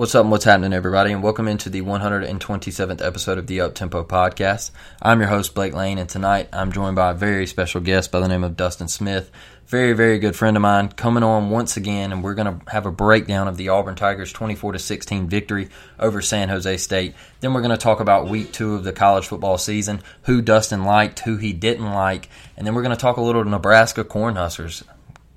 What's up and what's happening, everybody, and welcome into the 127th episode of the Uptempo Podcast. I'm your host, Blake Lane, and tonight I'm joined by a very special guest by the name of Dustin Smith. Very, very good friend of mine coming on once again, and we're going to have a breakdown of the Auburn Tigers' 24 to 16 victory over San Jose State. Then we're going to talk about week two of the college football season, who Dustin liked, who he didn't like, and then we're going to talk a little Nebraska Cornhuskers.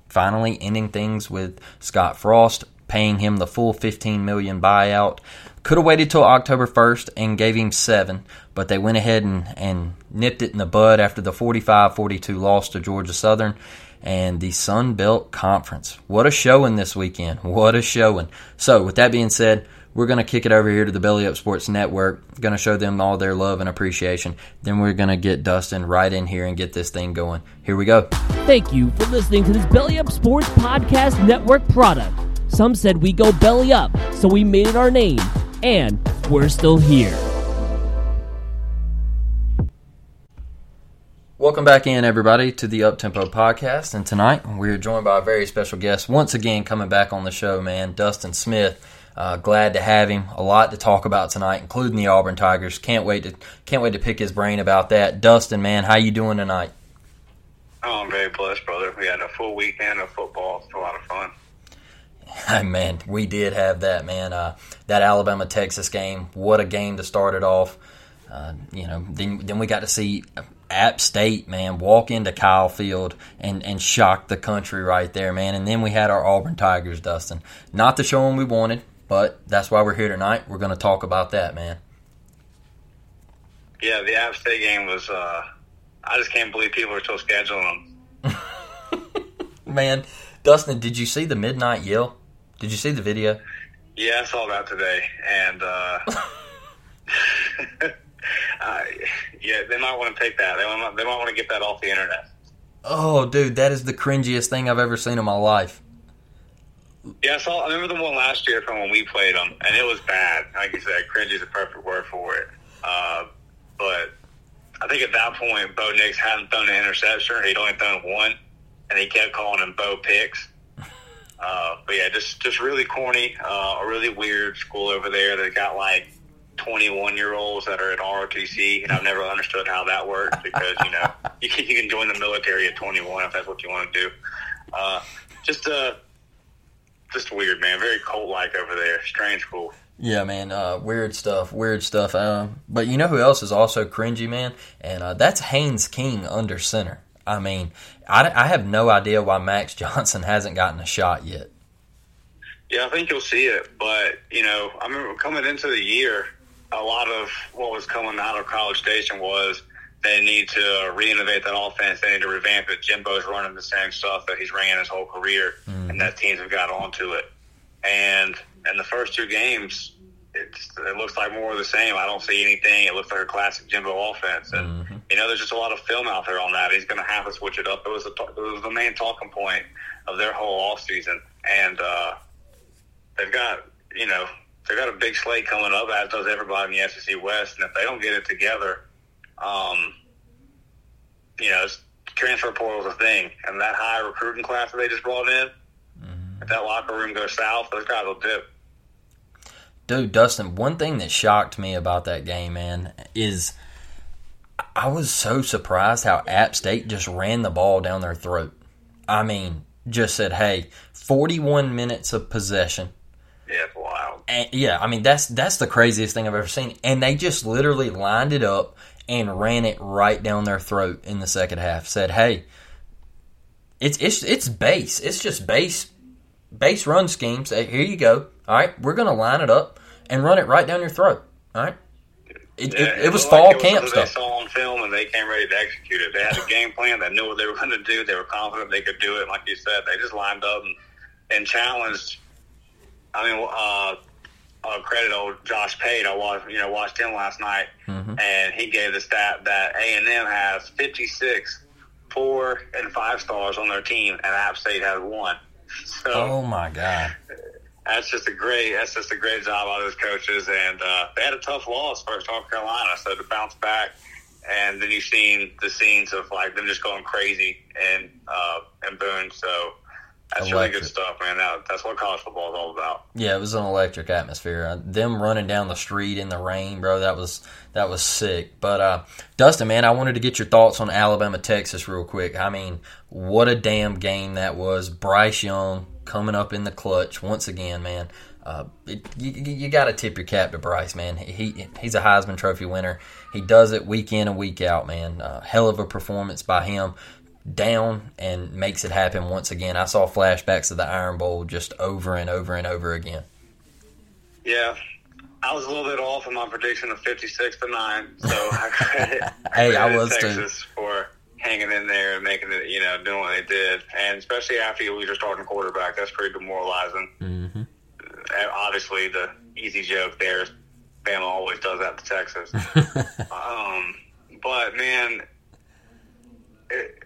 Finally, ending things with Scott Frost paying him the full 15 million buyout. Could have waited till October 1st and gave him seven, but they went ahead and, and nipped it in the bud after the 45-42 loss to Georgia Southern and the Sun Belt Conference. What a showing this weekend. What a showing. So, with that being said, we're going to kick it over here to the Belly Up Sports Network. Going to show them all their love and appreciation. Then we're going to get Dustin right in here and get this thing going. Here we go. Thank you for listening to this Belly Up Sports Podcast Network product. Some said we go belly up, so we made it our name, and we're still here. Welcome back in, everybody, to the Uptempo Podcast. And tonight we're joined by a very special guest, once again coming back on the show, man, Dustin Smith. Uh, glad to have him. A lot to talk about tonight, including the Auburn Tigers. Can't wait to can't wait to pick his brain about that. Dustin, man, how you doing tonight? Oh, I'm very blessed, brother. We had a full weekend of football. It's a lot of fun. man, we did have that, man. Uh, that Alabama Texas game, what a game to start it off. Uh, you know, then then we got to see App State, man, walk into Kyle Field and, and shock the country right there, man. And then we had our Auburn Tigers, Dustin. Not the showing we wanted, but that's why we're here tonight. We're going to talk about that, man. Yeah, the App State game was. Uh, I just can't believe people are still scheduling them. man, Dustin, did you see the midnight yell? Did you see the video? Yeah, I saw that today, and uh, uh, yeah, they might want to take that. They might, they might want to get that off the internet. Oh, dude, that is the cringiest thing I've ever seen in my life. Yeah, I saw. I remember the one last year from when we played them, and it was bad. Like you said, cringy is a perfect word for it. Uh, but I think at that point, Bo Nix hadn't thrown an interception; he'd only thrown one, and he kept calling him Bo Picks. Uh, but yeah, just just really corny, uh, a really weird school over there that got like 21 year olds that are at ROTC, and I've never understood how that works because you know you can, you can join the military at 21 if that's what you want to do. Uh, just uh, just weird, man. Very cult like over there. Strange school. Yeah, man. Uh, weird stuff. Weird stuff. Uh, but you know who else is also cringy, man? And uh, that's Haynes King under center. I mean, I, I have no idea why Max Johnson hasn't gotten a shot yet. Yeah, I think you'll see it. But, you know, I remember coming into the year, a lot of what was coming out of College Station was they need to reinnovate that offense. They need to revamp it. Jimbo's running the same stuff that he's ran his whole career, mm-hmm. and that teams have got onto it. And in the first two games, it's, it looks like more of the same. I don't see anything. It looks like a classic Jimbo offense, and mm-hmm. You know, there's just a lot of film out there on that. He's going to have to switch it up. It was a, it was the main talking point of their whole off season, and uh, they've got you know they've got a big slate coming up, as does everybody in the SEC West, and if they don't get it together, um, you know, transfer portal is a thing, and that high recruiting class that they just brought in, mm-hmm. if that locker room goes south, those guys will dip. Dude, Dustin, one thing that shocked me about that game, man, is I was so surprised how App State just ran the ball down their throat. I mean, just said, hey, 41 minutes of possession. Yeah, it's wild. And yeah, I mean that's that's the craziest thing I've ever seen. And they just literally lined it up and ran it right down their throat in the second half. Said, "Hey, it's it's it's base. It's just base base run schemes. Hey, here you go. All right, we're gonna line it up and run it right down your throat. All right." It, Yeah, it, it was fall like it camp stuff. They saw on film and they came ready to execute it. They had a game plan. They knew what they were going to do. They were confident they could do it. Like you said, they just lined up and, and challenged. I mean, uh, uh, credit old Josh Pate. I watched, you know, watched him last night, Mm-hmm. and he gave the stat that A and M has 56 four and five stars on their team, and App State has one. So Oh my god. That's just a great that's just a great job by those coaches and uh, they had a tough loss for North Carolina so to bounce back and then you've seen the scenes of like them just going crazy and uh, and Boone so that's really good stuff man that, that's what college football is all about Yeah, it was an electric atmosphere. Uh, them running down the street in the rain, bro, that was that was sick. But uh, Dustin, man, I wanted to get your thoughts on Alabama Texas real quick. I mean, what a damn game that was. Bryce Young coming up in the clutch once again, man. Uh, it, you you got to tip your cap to Bryce, man. He, he he's a Heisman Trophy winner. He does it week in and week out, man. Uh, hell of a performance by him down and makes it happen once again. I saw flashbacks of the Iron Bowl just over and over and over again. yeah I was a little bit off in my prediction of 56 to 9 so I credit, Hey, I credit was too. Texas for hanging in there and making it you know doing what they did and especially after you lose your starting quarterback that's pretty demoralizing Mm-hmm. Obviously the easy joke there is Bama always does that to Texas. um, but man, it,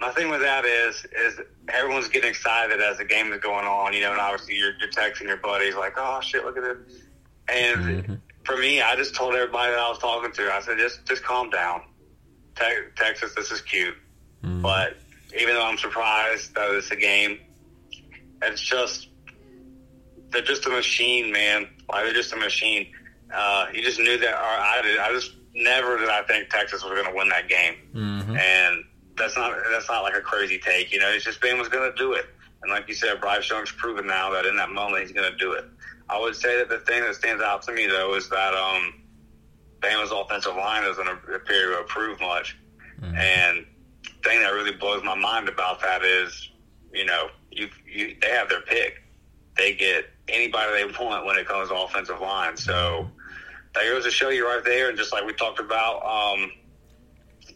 my thing with that is is everyone's getting excited as the game is going on, you know, and obviously you're, you're texting your buddies like, "Oh shit, look at it!" And for me, I just told everybody that I was talking to, I said, "Just just calm down, Te- Texas. This is cute." But even though I'm surprised that it's a game, it's just they're just a machine, man. Like they're just a machine. Uh, you just knew that, or I did. I just never did. I think Texas was going to win that game, and that's not that's not like a crazy take. You know, it's just Bama's going to do it. And like you said, Bryce Young's proven now that in that moment he's going to do it. I would say that the thing that stands out to me though is that um, Bama's offensive line doesn't appear to improve much, and the thing that really blows my mind about that is, you know, you, you they have their pick. They get anybody they want when it comes to offensive line. So that goes to show you right there, and just like we talked about um,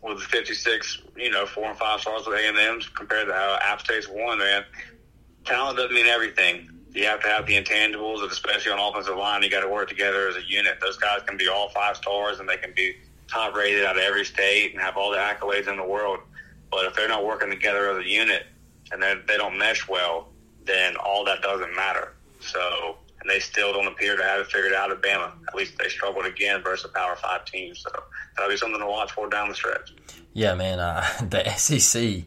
with the 56, you know, four and five stars with A and M's compared to how App State's one, man. Talent doesn't mean everything. You have to have the intangibles, and especially on offensive line, you got to work together as a unit. Those guys can be all five stars, and they can be top rated out of every state and have all the accolades in the world. But if they're not working together as a unit and they they don't mesh well, then all that doesn't matter. So, and they still don't appear to have it figured out at Bama. At least they struggled again versus a Power Five team. So that'll be something to watch for down the stretch. Yeah, man. Uh, the SEC,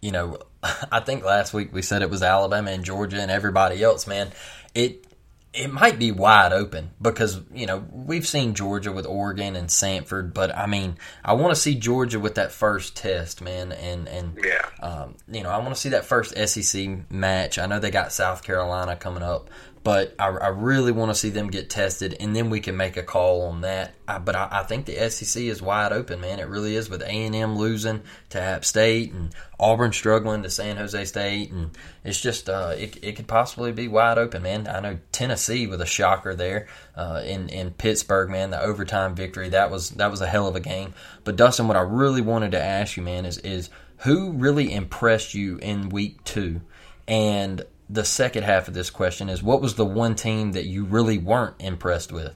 you know, I think last week we said it was Alabama and Georgia and everybody else. Man, it it might be wide open because you know we've seen Georgia with Oregon and Samford, but I mean, I want to see Georgia with that first test, man, and and Yeah. um, you know, I want to see that first SEC match. I know they got South Carolina coming up, but I, I really want to see them get tested, and then we can make a call on that. I, but I, I think the SEC is wide open, man. It really is with A and M losing to App State and Auburn struggling to San Jose State, and it's just uh, it, it could possibly be wide open, man. I know Tennessee with a shocker there uh, in in Pittsburgh, man. The overtime victory that was that was a hell of a game. But Dustin, what I really wanted to ask you, man, is is who really impressed you in week two? And the second half of this question is what was the one team that you really weren't impressed with?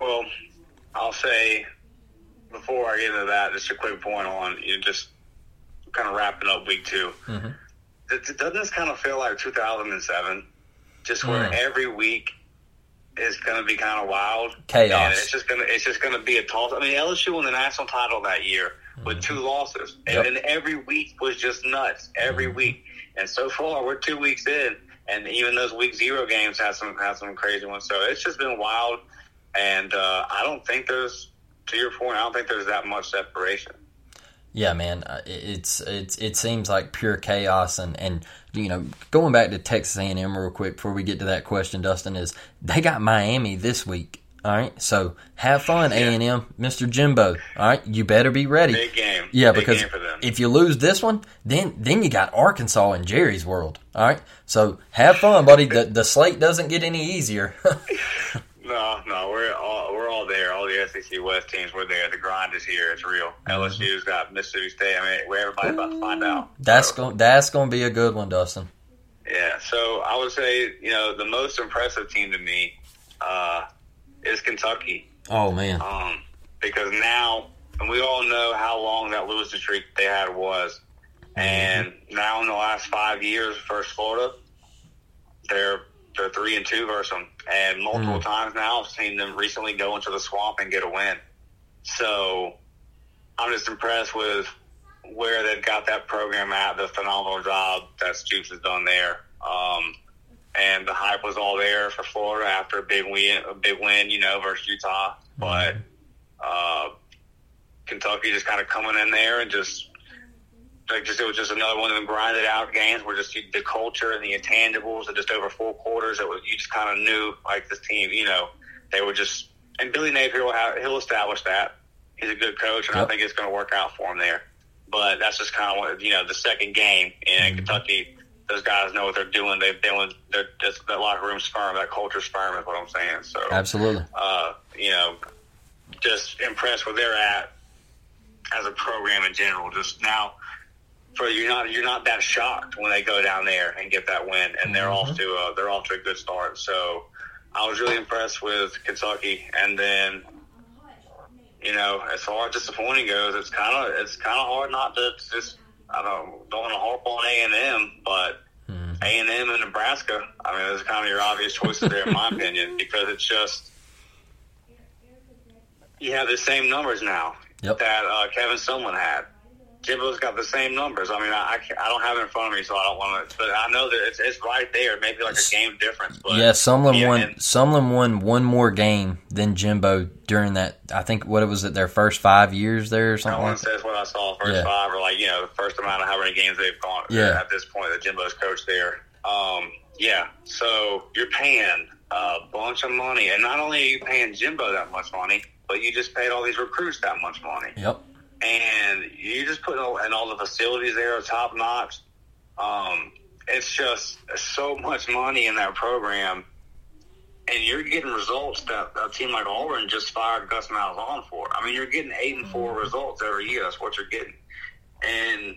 Well, I'll say before I get into that, just a quick point on you know, just kind of wrapping up week 2 mm-hmm. Th- Doesn't this kind of feel like 2007? Just where Mm. every week is going to be kind of wild, Chaos. It's just going to it's just going to be a toss. I mean, LSU won the national title that year with mm-hmm. two losses, and Yep. then every week was just nuts. Every mm-hmm. week, and so far we're two weeks in, and even those week zero games have some have some crazy ones. So it's just been wild, and uh, I don't think there's to your point. I don't think there's that much separation. Yeah, man, uh, it- it's it's it seems like pure chaos, and and you know, going back to Texas A&M real quick before we get to that question, Dustin is they got Miami this week. All right, so have fun, A and M, Mr. Jimbo. All right, you better be ready. Big game. Yeah, Big because game if you lose this one, then then you got Arkansas in Jerry's world. All right, so have fun, buddy. the The slate doesn't get any easier. No, no, we're all we're all there. All the SEC West teams, we're there. The grind is here. It's real. LSU's got Mississippi State. I mean, we're everybody's about to find out. that's So, going that's going to be a good one, Dustin. Yeah. So I would say, you know, the most impressive team to me uh, is Kentucky. Oh man, um, because now, and we all know how long that losing streak they had was, and now in the last five years versus Florida, they're they're three and two versus them, and multiple times now I've seen them recently go into the swamp and get a win. So I'm just impressed with where they've got that program at, the phenomenal job that Stoops has done there. Um, and the hype was all there for Florida after a big win, a big win, you know, versus Utah. But uh, Kentucky just kind of coming in there and just like just it was just another one of them grinded out games where just the culture and the intangibles and just over four quarters that was you just kind of knew like this team, you know, they were just and Billy Napier will he'll establish that he's a good coach and Yep. I think it's going to work out for him there. But that's just kind of what you know the second game in Kentucky. Those guys know what they're doing. They've been they're just that locker room firm, that culture firm is what I'm saying. So absolutely. uh, you know, just impressed where they're at as a program in general. Just now, for you're not you're not that shocked when they go down there and get that win, and they're off to a, they're off to a good start. So I was really impressed with Kentucky, and then. You know, as far as disappointing goes, it's kind of it's kind of hard not to just I don't don't want to harp on A and M, but A and M and Nebraska. I mean, those are kind of your obvious choices there, in my opinion, because it's just you have the same numbers now Yep. that uh, Kevin Sumlin had. Jimbo's got the same numbers. I mean, I, I, I don't have it in front of me, so I don't want to. But I know that it's, it's right there. Maybe like a game difference. But yeah, Sumlin yeah, won. and- Sumlin won one more game than Jimbo during that. I think what it was it their first five years there or something like that. says what I saw first Yeah. five, or like you know the first amount of how many games they've gone Yeah. at this point that Jimbo's coach there. Um, yeah, so you're paying a bunch of money, and not only are you paying Jimbo that much money, but you just paid all these recruits that much money, Yep. And you just put all, and all the facilities there are top notch. Um, it's just so much money in that program. And you're getting results that a team like Auburn just fired Gus Malzahn for. I mean, you're getting eight and four results every year. That's what you're getting. And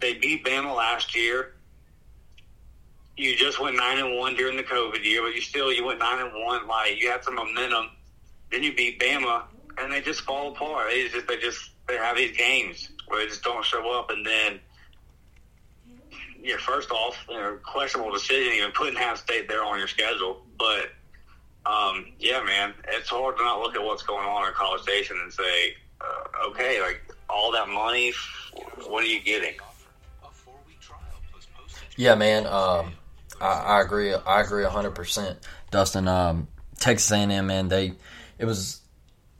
they beat Bama last year. You just went nine and one during the COVID year, but you still you went nine and one. Like you had some momentum. Then you beat Bama, and they just fall apart. They just they just they have these games where they just don't show up, and then yeah, first off, you know, questionable decision even putting App State there on your schedule. But um, yeah, man, it's hard to not look at what's going on in College Station and say, uh, okay, like all that money, what are you getting? Yeah, man. Um, I, I agree. I agree hundred percent, Dustin. Um, Texas A&M, man. They it was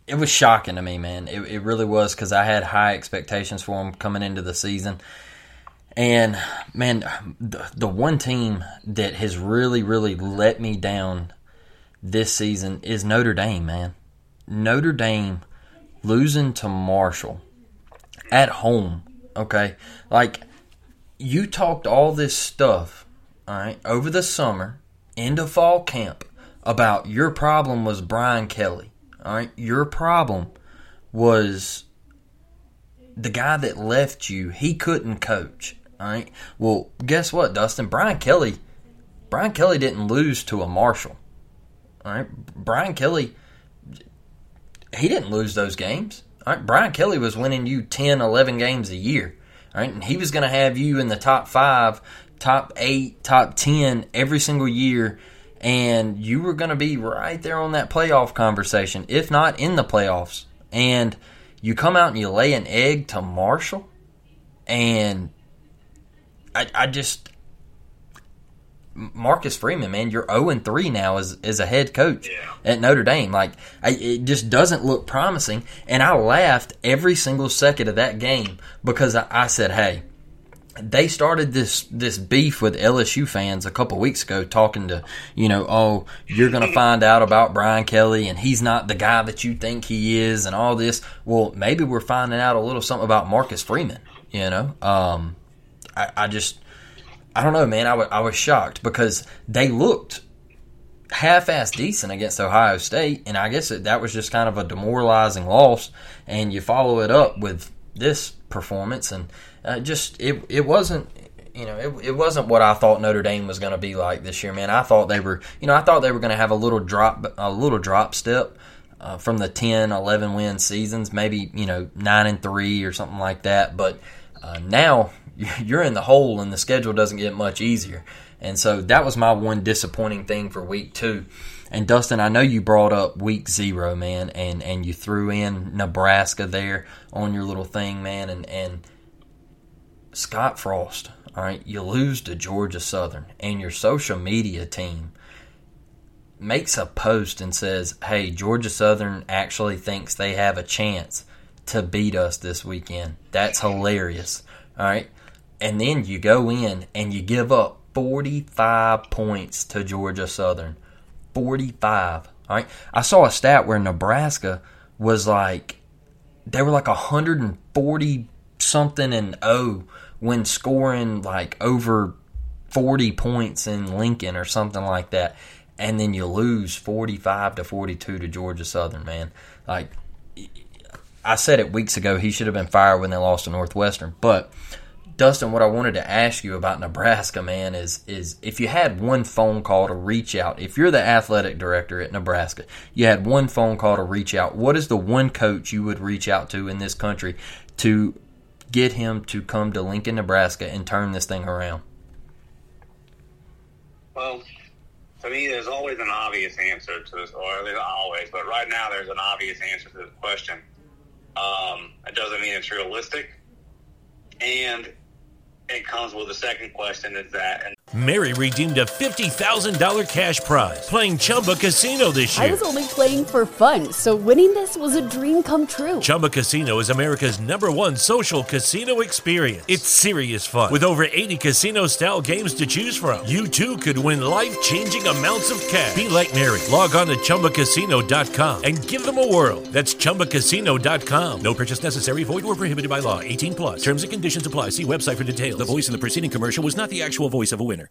it was shocking to me, man. It, it really was because I had high expectations for him coming into the season. And man, the, the one team that has really, really let me down this season is Notre Dame, man. Notre Dame losing to Marshall at home. Okay, like you talked all this stuff, all right, over the summer into fall camp about your problem was Brian Kelly. All right, your problem was the guy that left you. He couldn't coach. All right. Well, guess what, Dustin? Brian Kelly. Brian Kelly didn't lose to a Marshall. All right. Brian Kelly. He didn't lose those games. All right. Brian Kelly was winning you 10, 11 games a year. All right. And he was going to have you in the top five, top eight, top 10 every single year. And you were going to be right there on that playoff conversation, if not in the playoffs. And you come out and you lay an egg to Marshall. And I, I just. Marcus Freeman, man, you're 0 and 3 now as, as a head coach at Notre Dame. Like, I, it just doesn't look promising. And I laughed every single second of that game because I, I said, hey, they started this this beef with LSU fans a couple weeks ago, talking to you know, oh, you're going to find out about Brian Kelly, and he's not the guy that you think he is, and all this. Well, maybe we're finding out a little something about Marcus Freeman. You know, um, I, I just, I don't know, man. I, w- I was shocked because they looked half-ass decent against Ohio State, and I guess it, that was just kind of a demoralizing loss. And you follow it up with this performance, and uh, just it it wasn't you know it, it wasn't what I thought Notre Dame was going to be like this year, man. I thought they were you know I thought they were going to have a little drop a little drop step. Uh, from the 10, 11 win seasons, maybe you know nine and three or something like that. But uh, now you're in the hole, and the schedule doesn't get much easier. And so that was my one disappointing thing for week two. And Dustin, I know you brought up week zero, man, and, and you threw in Nebraska there on your little thing, man, and, and Scott Frost, all right, you lose to Georgia Southern, and your social media team makes a post and says, Hey, Georgia Southern actually thinks they have a chance to beat us this weekend. That's hilarious. All right. And then you go in and you give up 45 points to Georgia Southern. 45. All right. I saw a stat where Nebraska was like, they were like 140 something and oh when scoring like over 40 points in Lincoln or something like that. And then you lose 45 to 42 to Georgia Southern, man. Like, I said it weeks ago, he should have been fired when they lost to Northwestern. But Dustin, what I wanted to ask you about Nebraska, man, is is if you had one phone call to reach out, if you're the athletic director at Nebraska, you had one phone call to reach out. What is the one coach you would reach out to in this country to get him to come to Lincoln, Nebraska, and turn this thing around? Well, to me, there's always an obvious answer to this, or there's always, but right now there's an obvious answer to this question. Um, it doesn't mean it's realistic, and it comes with a second question: is that and Mary redeemed a $50,000 cash prize playing Chumba Casino this year. I was only playing for fun, so winning this was a dream come true. Chumba Casino is America's number one social casino experience. It's serious fun. With over 80 casino style games to choose from, you too could win life changing amounts of cash. Be like Mary. Log on to ChumbaCasino.com and give them a whirl. That's ChumbaCasino.com. No purchase necessary, void, or prohibited by law. 18 plus. Terms and conditions apply. See website for details. The voice in the preceding commercial was not the actual voice of a winner.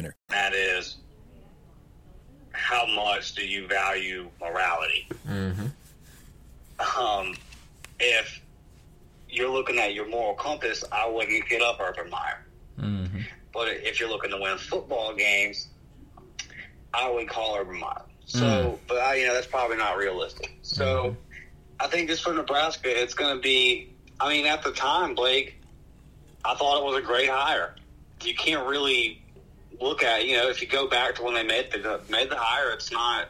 That is how much do you value morality? Mm-hmm. Um, if you're looking at your moral compass, I wouldn't get up Urban Meyer. Mm-hmm. But if you're looking to win football games, I would call Urban Meyer. So, Mm. but I, you know that's probably not realistic. So, I think just for Nebraska, it's going to be. I mean, at the time, Blake, I thought it was a great hire. You can't really look at you know if you go back to when they made the made the hire, it's not.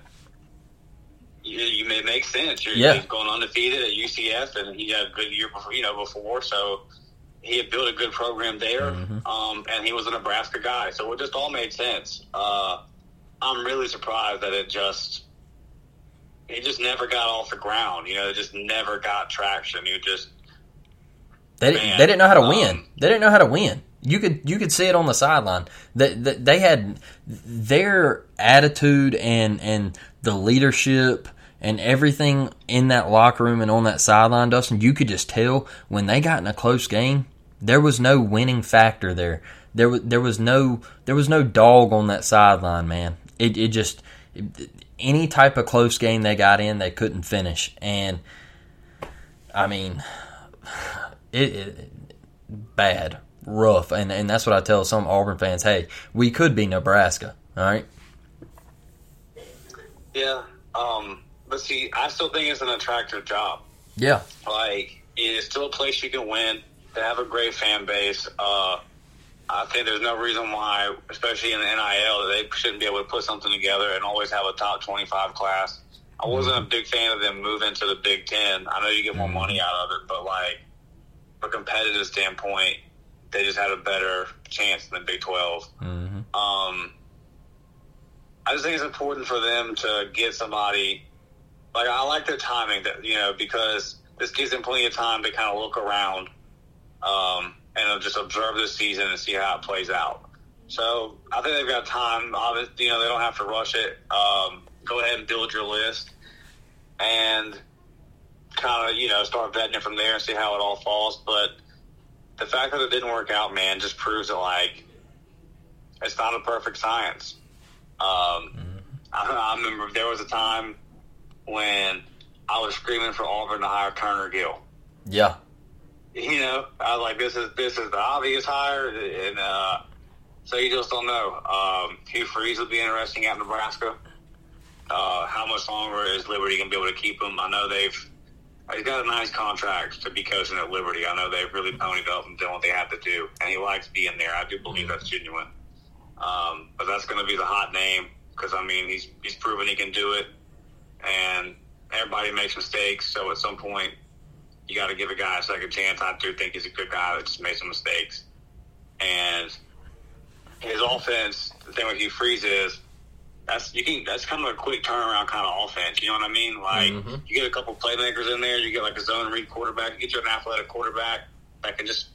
You, you may make sense. You're Yeah. he's going undefeated at UCF, and he had a good year before, you know, before. So he had built a good program there, um, and he was a Nebraska guy. So it just all made sense. Uh, I'm really surprised that it just it just never got off the ground. You know, it just never got traction. You just They, Man, they didn't know how to um, win. They didn't know how to win. You could you could see it on the sideline. They, they, they had their attitude and and the leadership and everything in that locker room and on that sideline, Dustin. You could just tell when they got in a close game, there was no winning factor there. There was there was no there was no dog on that sideline, man. It it just any type of close game they got in, they couldn't finish. And I mean, it, it bad, rough, and and that's what I tell some Auburn fans. Hey, we could be Nebraska. All right. yeah. Um, but see, I still think it's an attractive job. Yeah. Like it is still a place you can win. They have a great fan base. Uh, I think there's no reason why, especially in the NIL, that they shouldn't be able to put something together and always have a top 25 class. I wasn't a big fan of them moving to the Big Ten. I know you get more money out of it, but like, from a competitive standpoint, they just had a better chance than the Big 12. Mm-hmm. Um, I just think it's important for them to get somebody. Like I like their timing, that you know, because this gives them plenty of time to kind of look around um, and just observe the season and see how it plays out. So I think they've got time. Obviously, you know, they don't have to rush it. Um, go ahead and build your list and kind of you know start vetting it from there and see how it all falls. But the fact that it didn't work out, man, just proves that like it's not a perfect science. Um, I, I remember there was a time when I was screaming for Auburn to hire Turner Gill. Yeah. You know, I was like, this is this is the obvious hire, and uh, so you just don't know. Um, Hugh Freeze would be interesting at Nebraska. Uh, how much longer is Liberty going to be able to keep him? I know they've he's got a nice contract to be coaching at Liberty. I know they've really ponied up and done what they have to do, and he likes being there. I do believe that's genuine. Um, but that's going to be the hot name because I mean he's he's proven he can do it, and everybody makes mistakes. So at some point, you got to give a guy a second chance. I do think he's a good guy that just made some mistakes, and his offense. The thing with Hugh Freeze is that's you can that's kind of a quick turnaround kind of offense. You know what I mean? Like Mhm. you get a couple playmakers in there, you get like a zone read quarterback, you get you an athletic quarterback that can just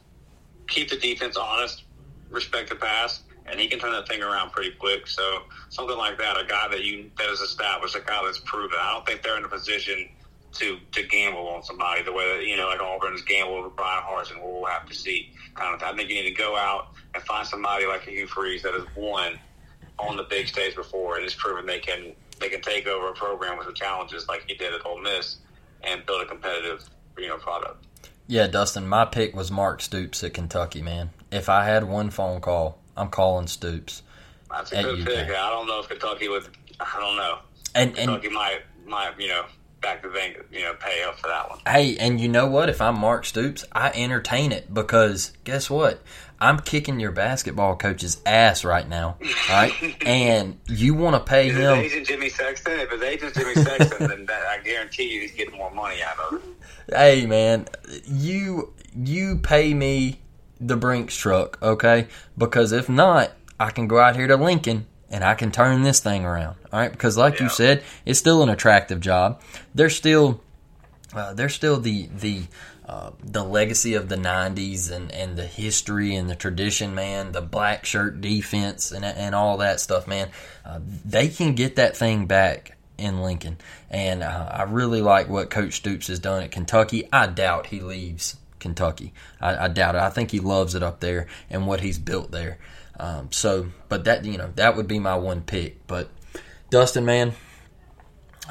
keep the defense honest, respect the pass, and he can turn that thing around pretty quick. So something like that, a guy that you that is established, a guy that's proven. I don't think they're in a position to to gamble on somebody the way that you know like Auburn's gambled with Bryan Harsin. We'll have to see. Kind of, I think you need to go out and find somebody like a Hugh Freeze that has won on the big stage before and it's proven they can they can take over a program with the challenges like he did at Ole Miss and build a competitive you know product. Yeah, Dustin, my pick was Mark Stoops at Kentucky, man. If I had one phone call, I'm calling Stoops. That's a good UK. pick. I don't know if Kentucky would. I don't know. And, and Kentucky might might you know back the bank you know pay up for that one. Hey, and you know what? If I'm Mark Stoops, I entertain it because guess what? I'm kicking your basketball coach's ass right now, right? and you want to pay him If him? agent Jimmy Sexton, if his agent's Jimmy Sexton, then that, I guarantee you he's getting more money out of it. Hey, man, you you pay me the Brinks truck, okay? Because if not, I can go out here to Lincoln and I can turn this thing around, all right? Because like you said, it's still an attractive job. There's still uh, there's still the the uh, the legacy of the '90s and, and the history and the tradition, man. The black shirt defense and and all that stuff, man. Uh, they can get that thing back in Lincoln, and uh, I really like what Coach Stoops has done at Kentucky. I doubt he leaves Kentucky. I, I doubt it. I think he loves it up there and what he's built there. Um, so, but that you know that would be my one pick. But Dustin, man,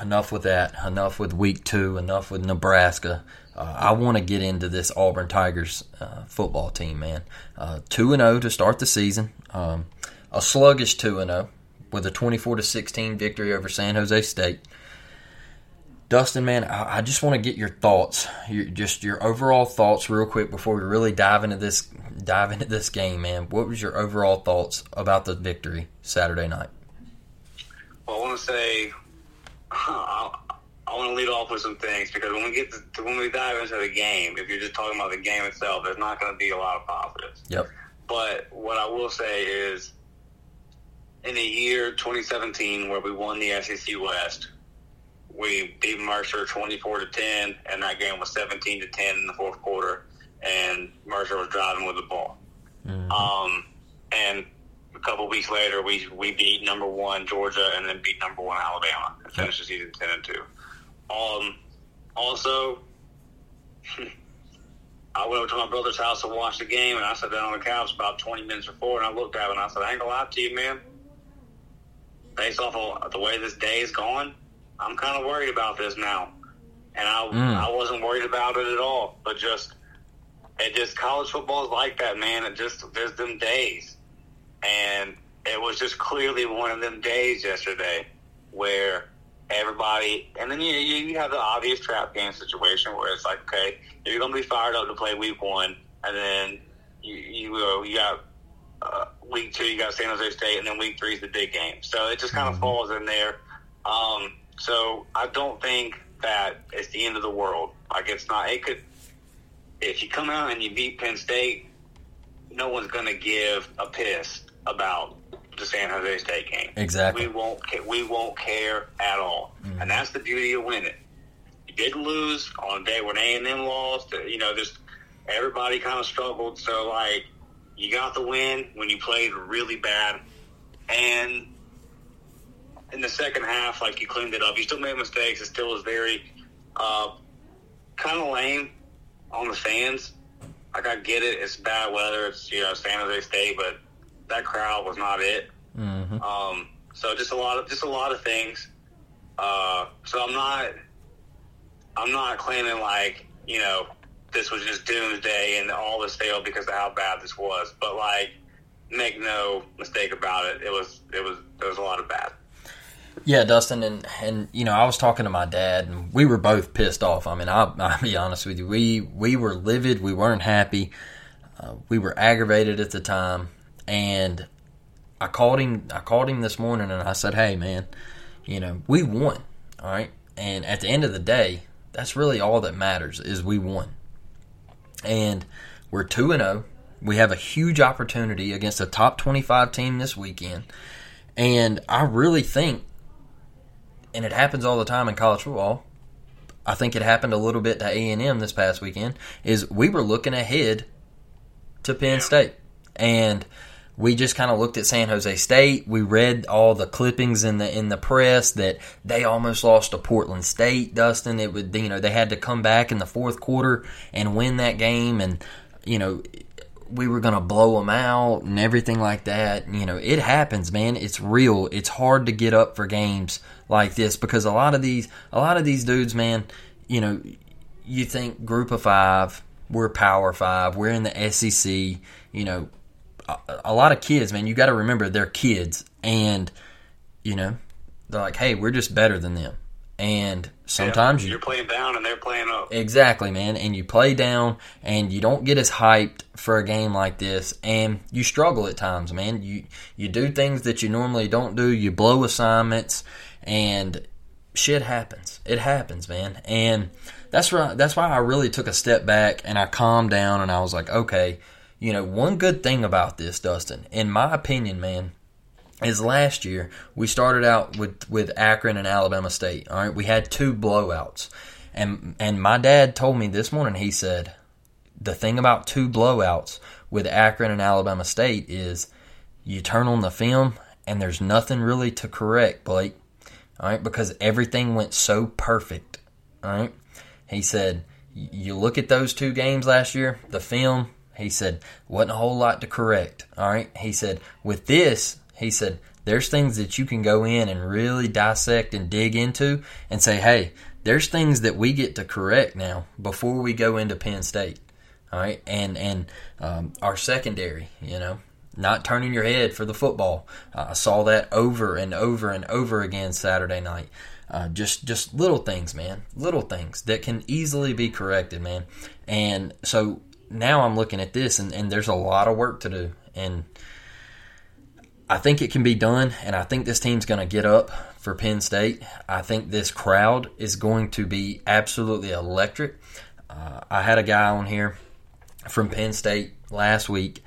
enough with that. Enough with week two. Enough with Nebraska. Uh, I want to get into this Auburn Tigers uh, football team, man. Uh, Two and zero to start the season. Um, a sluggish two and zero with a twenty-four to sixteen victory over San Jose State. Dustin, man, I, I just want to get your thoughts, your, just your overall thoughts, real quick before we really dive into this dive into this game, man. What was your overall thoughts about the victory Saturday night? Well, I want to say I, want to lead off with some things because when we get to, when we dive into the game, if you're just talking about the game itself, there's not going to be a lot of positives. Yep. But what I will say is, in the year 2017, where we won the SEC West, we beat Mercer 24 to 10, and that game was 17 to 10 in the fourth quarter, and Mercer was driving with the ball. Um, and a couple weeks later, we we beat number one Georgia, and then beat number one Alabama, and finished the season 10 and 2. Um, also. I went over to my brother's house to watch the game, and I sat down on the couch about 20 minutes before, and I looked at him and I said, I ain't gonna lie to you, man. Based off of the way this day is going, I'm kind of worried about this now. And I, Mm. I wasn't worried about it at all, but just, it just, college football is like that, man. It just, there's them days. And it was just clearly one of them days yesterday where everybody, and then you, you have the obvious trap game situation where it's like, okay, you're going to be fired up to play week one, and then you you, uh, you got uh, week two you got San Jose State, and then week three is the big game. So it just kind of falls in there. Um, so I don't think that it's the end of the world. Like it's not. It could. If you come out and you beat Penn State, no one's going to give a piss about the San Jose State game. Exactly. We won't. ca- We won't care at all, and that's the beauty of winning. You didn't lose on a day when A and M lost. uh, You know, just everybody kind of struggled. So like, you got the win when you played really bad, and in the second half, like you cleaned it up. You still made mistakes. It still was very uh, kind of lame on the fans. Like I get it, it's bad weather. It's you know San Jose State, but that crowd was not it. Mm-hmm. Um, so just a lot of just a lot of things. Uh, so I'm not I'm not claiming like you know this was just doomsday and all this failed because of how bad this was. But like, make no mistake about it, it was it was there was a lot of bad. Yeah, Dustin, and and you know, I was talking to my dad, and we were both pissed off. I mean, I, I'll be honest with you, we we were livid, we weren't happy, uh, we were aggravated at the time, and I called him. I called him this morning, and I said, "Hey, man, you know, we won, all right, and at the end of the day, that's really all that matters is we won, and we're two and zero. We have a huge opportunity against a top twenty-five team this weekend." And I really think and it happens all the time in college football. I think it happened a little bit to A and M this past weekend. Is we were looking ahead to Penn State, and we just kind of looked at San Jose State. We read all the clippings in the in the press that they almost lost to Portland State. Dustin, it would you know they had to come back in the fourth quarter and win that game, and you know we were going to blow them out and everything like that. You know, it happens, man. It's real. It's hard to get up for games like this because a lot of these, a lot of these dudes, man, you know, you think group of five, we're power five, we're in the SEC, you know, a, lot of kids, man, you got to remember they're kids and, you know, they're like, hey, we're just better than them. And sometimes Yeah, you you're playing down and they're playing up. Exactly, man. And you play down and you don't get as hyped for a game like this and you struggle at times, man. You you do things that you normally don't do. You blow assignments and shit happens. It happens, man. And that's right that's why I really took a step back and I calmed down and I was like, okay, you know, one good thing about this, Dustin, in my opinion, man, is last year we started out with with Akron and Alabama State. All right, we had two blowouts, and and my dad told me this morning. He said the thing about two blowouts with Akron and Alabama State is you turn on the film and there's nothing really to correct, Blake. All right, because everything went so perfect. All right, he said you look at those two games last year, the film. He said wasn't a whole lot to correct. All right, he said with this he said, there's things that you can go in and really dissect and dig into and say, hey, there's things that we get to correct now before we go into Penn State. All right. And, and, um, our secondary, you know, not turning your head for the football. Uh, I saw that over and over and over again Saturday night. Uh, just, just little things, man. Little things that can easily be corrected, man. And so now I'm looking at this and, and there's a lot of work to do. And, I think it can be done, and I think this team's going to get up for Penn State. I think this crowd is going to be absolutely electric. Uh, I had a guy on here from Penn State last week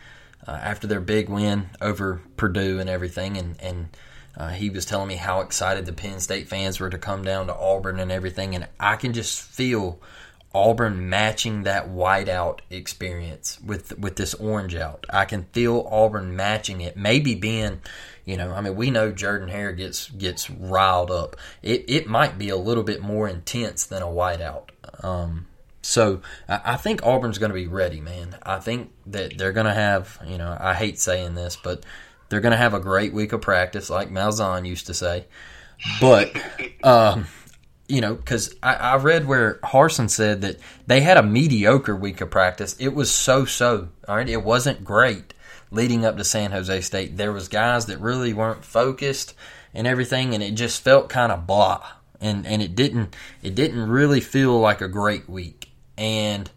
uh, after their big win over Purdue and everything, and and uh, he was telling me how excited the Penn State fans were to come down to Auburn and everything, and I can just feel Auburn matching that whiteout experience with with this orange out. I can feel Auburn matching it. Maybe being, you know, I mean, we know Jordan Hare gets gets riled up. It it might be a little bit more intense than a whiteout. Um, so I, I think Auburn's going to be ready, man. I think that they're going to have, you know, I hate saying this, but they're going to have a great week of practice, like Malzahn used to say. But um, you know, because I, I read where Harsin said that they had a mediocre week of practice. It was so so. All right, it wasn't great leading up to San Jose State. There was guys that really weren't focused and everything, and it just felt kind of blah. And and it didn't it didn't really feel like a great week. And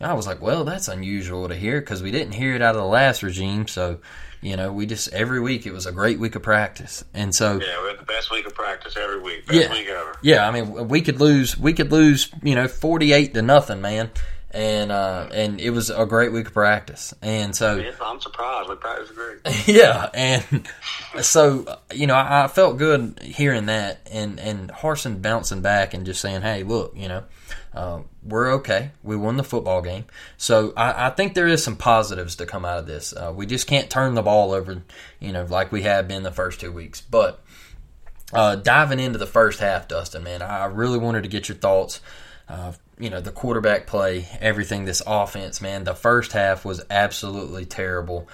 I was like, well, that's unusual to hear because we didn't hear it out of the last regime. So, you know, we just every week it was a great week of practice, and so Yeah, we had the best week of practice every week. Best yeah, week ever. yeah. I mean, we could lose, we could lose, you know, forty eight to nothing, man, and uh, and it was a great week of practice, and so I'm surprised. We practiced great. yeah, and so you know, I, I felt good hearing that, and and Harsin bouncing back and just saying, "Hey, look, you know, uh, we're okay. We won the football game." So I, I think there is some positives to come out of this. Uh, we just can't turn the ball over, you know, like we have been the first two weeks. But uh, diving into the first half, Dustin, man, I really wanted to get your thoughts. Uh, you know, the quarterback play, everything, this offense, man. The first half was absolutely terrible.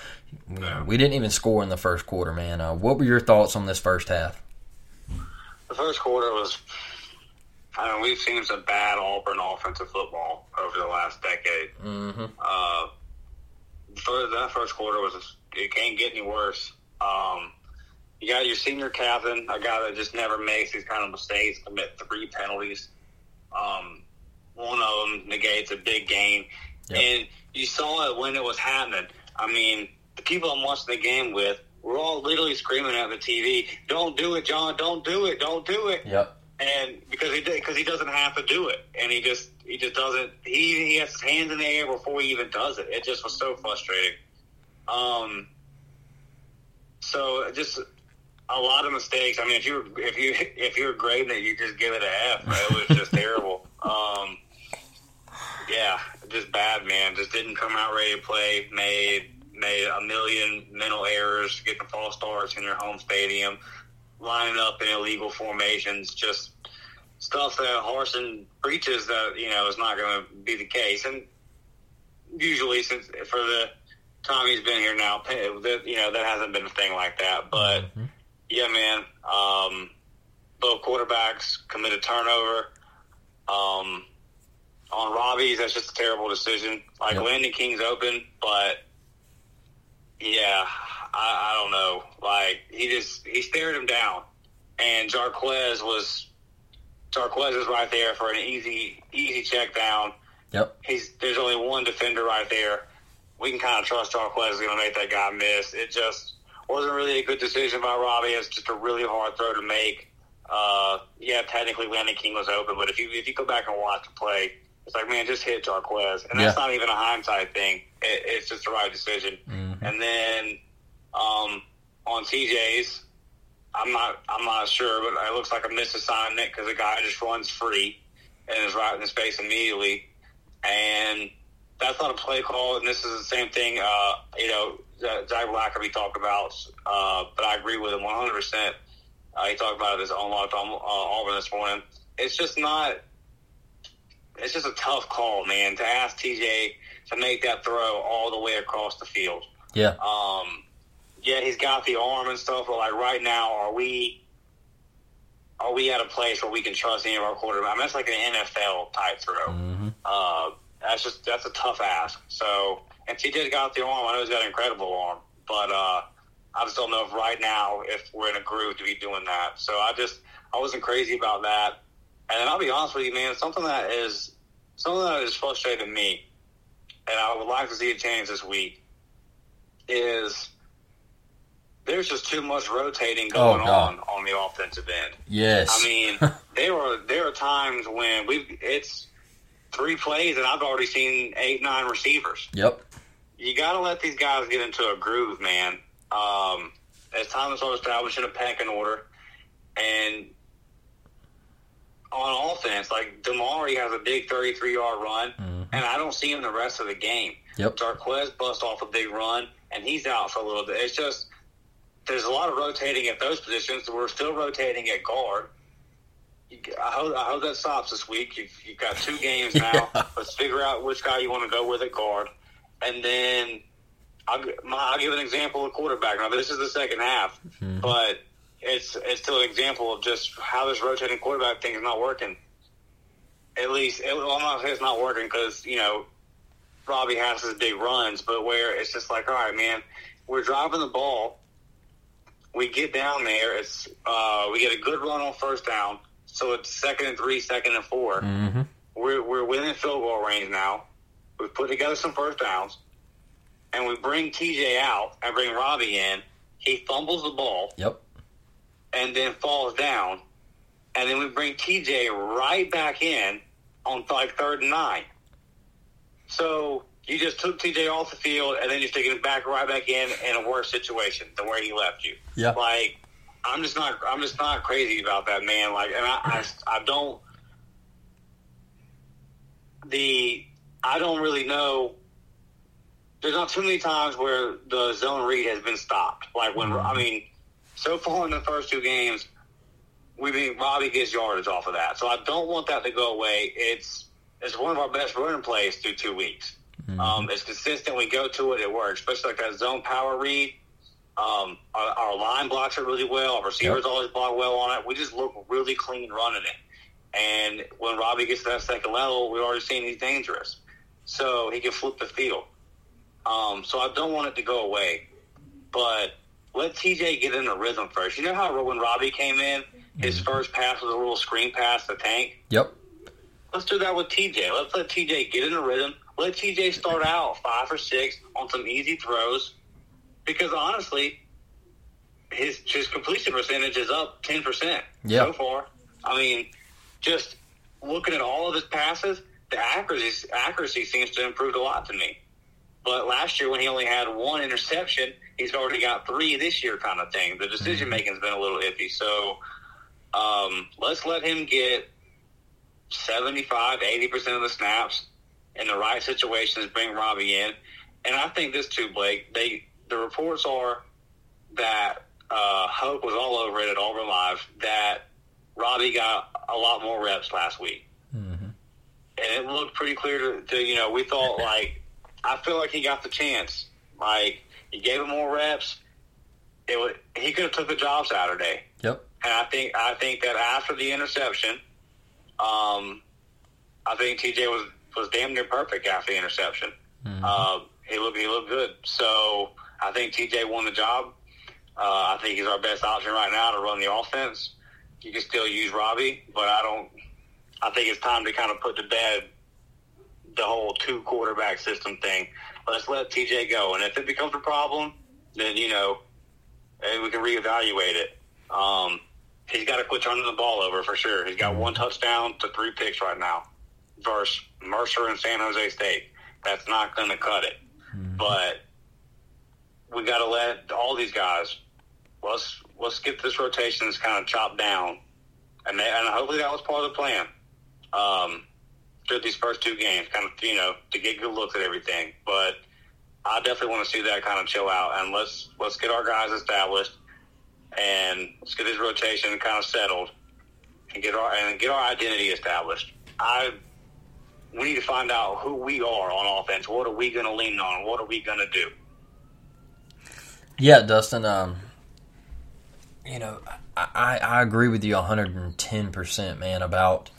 Know, we didn't even score in the first quarter, man. Uh, what were your thoughts on this first half? The first quarter was. I mean, we've seen some bad Auburn offensive football over the last decade. Mm-hmm. Uh, for that first quarter was it can't get any worse. Um, you got your senior captain, a guy that just never makes these kind of mistakes, commit three penalties. Um, one of them negates a big game, Yep. and you saw it when it was happening. I mean, the people I'm watching the game with were all literally screaming at the TV, "Don't do it, John! Don't do it! Don't do it!" Yep. and because he because he doesn't have to do it, and he just he just doesn't. He he has his hands in the air before he even does it. It just was so frustrating. Um. So just a lot of mistakes. I mean, if you if you if you're grading it, you just give it a F. It was just terrible. Um. Yeah, just bad, man. Just didn't come out ready to play. Made made a million mental errors, getting false starts in your home stadium, lining up in illegal formations, just stuff that Harsin preaches that you know is not going to be the case. And usually, since for the time he's been here now, you know that hasn't been a thing like that. But yeah, man, um, both quarterbacks committed turnover. Um, on Robbie's, that's just a terrible decision. Like Yep. Landen King's open, but yeah, I, I don't know. Like he just he stared him down, and Jarquez was Jarquez is right there for an easy easy check down. Yep. He's there's only one defender right there. We can kind of trust Jarquez is going to make that guy miss. It just wasn't really a good decision by Robbie. It's just a really hard throw to make. Uh, yeah, technically Landon King was open, but if you if you go back and watch the play, it's like man, just hit Jarquez, and that's Yeah. not even a hindsight thing. It, it's just the right decision. And then um, on TJ's, I'm not I'm not sure, but it looks like a misassignment because the guy just runs free and is right in the space immediately, and that's not a play call. And this is the same thing. Uh, you know, Zach Blackerby talked about, uh, but I agree with him 100. percent uh, He talked about it his own lot on uh, Auburn this morning. It's just not. It's just a tough call, man, to ask TJ to make that throw all the way across the field. Yeah. Um, yeah, he's got the arm and stuff, but like right now, are we are we at a place where we can trust any of our quarterback? I mean, that's like an NFL type throw. Uh, that's just that's a tough ask. So, and TJ's got the arm. I know he's got an incredible arm, but uh, I just don't know if right now if we're in a groove to be doing that. So I just I wasn't crazy about that. And then I'll be honest with you, man, something that is something that has frustrated me, and I would like to see it change this week, is there's just too much rotating Oh, going God. on on the offensive end. Yes. I mean, there were there are times when we it's three plays and I've already seen eight nine receivers. Yep. You got to let these guys get into a groove, man. Um, it's time to start establishing a pecking order, and on offense, like Damari has a big 33 yard run, mm-hmm. and I don't see him the rest of the game. Yep. Jarquez bust off a big run, and he's out for a little bit. It's just there's a lot of rotating at those positions. We're still rotating at guard. I hope, I hope that stops this week. You've, you've got two games now. Let's figure out which guy you want to go with at guard, and then I'll, my, I'll give an example of quarterback. Now this is the second half, mm-hmm. but it's it's still an example of just how this rotating quarterback thing is not working. At least, it, well, I'm not saying it's not working because you know Robbie has his big runs, but where it's just like, all right, man, we're driving the ball. We get down there. It's uh, we get a good run on first down, so it's second and three, second and 4 We're we're within field goal range now. We've put together some first downs, and we bring TJ out and bring Robbie in. He fumbles the ball. Yep. And then falls down, and then we bring TJ right back in on like third and nine. So you just took TJ off the field, and then you're taking him back right back in in a worse situation than where he left you. Yeah. Like I'm just not I'm just not crazy about that man. Like, and I I, I don't the I don't really know. There's not too many times where the zone read has been stopped. Like when mm-hmm. I mean, so far in the first two games, we mean Robbie gets yardage off of that. So I don't want that to go away. It's it's one of our best running plays through two weeks. Um, it's consistent. We go to it. It works, especially like that zone power read. Um, our, our line blocks it really well. Our receivers Yep. always block well on it. We just look really clean running it. And when Robbie gets to that second level, we've already seen he's dangerous. So he can flip the field. Um, so I don't want it to go away. But let TJ get in a rhythm first. You know how when Robbie came in, his mm-hmm. first pass was a little screen pass to Tank? Yep. Let's do that with TJ. Let's let TJ get in a rhythm. Let TJ start out five or six on some easy throws. Because honestly, his his completion percentage is up ten percent Yeah. so far. I mean, just looking at all of his passes, the accuracy accuracy seems to have improved a lot to me. But last year, when he only had one interception, he's already got three this year, kind of thing. The decision making's been a little iffy. So um, let's let him get 75, 80% of the snaps in the right situations, bring Robbie in. And I think this too, Blake. They the reports are that uh, Hope was all over it at Auburn Live that Robbie got a lot more reps last week, and it looked pretty clear to, to you know we thought like I feel like he got the chance. Like he gave him more reps. It would, he could have took the job Saturday. Yep. And I think I think that after the interception, um, I think TJ was was damn near perfect after the interception. Uh, he looked he looked good. So I think TJ won the job. Uh, I think he's our best option right now to run the offense. You can still use Robbie, but I don't. I think it's time to kind of put to bed the whole two quarterback system thing. Let's let TJ go, and if it becomes a problem, then you know we can reevaluate it. Um, he's got to quit turning the ball over for sure. He's got one touchdown to three picks right now versus Mercer and San Jose State. That's not going to cut it. But we got to let all these guys. Let's let's get this rotation that's kind of chopped down, and they, and hopefully that was part of the plan. Um, through these first two games, kind of you know to get good looks at everything. But I definitely want to see that kind of chill out, and let's let's get our guys established, and let's get this rotation kind of settled, and get our and get our identity established. I we need to find out who we are on offense. What are we going to lean on? What are we going to do? Yeah, Dustin. Um, you know, I, I, agree with you 110%, man, about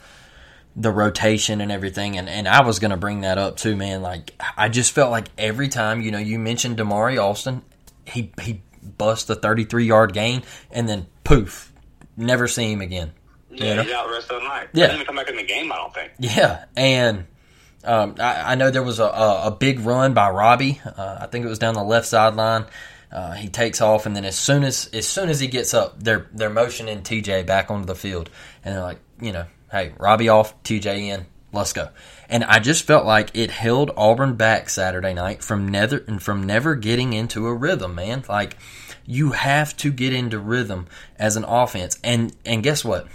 the rotation and everything. And, and I was going to bring that up too, man. Like, I just felt like every time, you know, you mentioned Damari Alston, he, he bust a 33 yard gain and then poof, never see him again. Yeah, You know? he's out the rest of the night. Yeah. He didn't even come back in the game. I don't think. Yeah, and um, I, I know there was a, a, a big run by Robbie. Uh, I think it was down the left sideline. Uh, he takes off, and then as soon as as soon as he gets up, they're they're motioning TJ back onto the field, and they're like, you know, hey, Robbie off, TJ in, let's go. And I just felt like it held Auburn back Saturday night from never from never getting into a rhythm, man. Like you have to get into rhythm as an offense, and and guess what?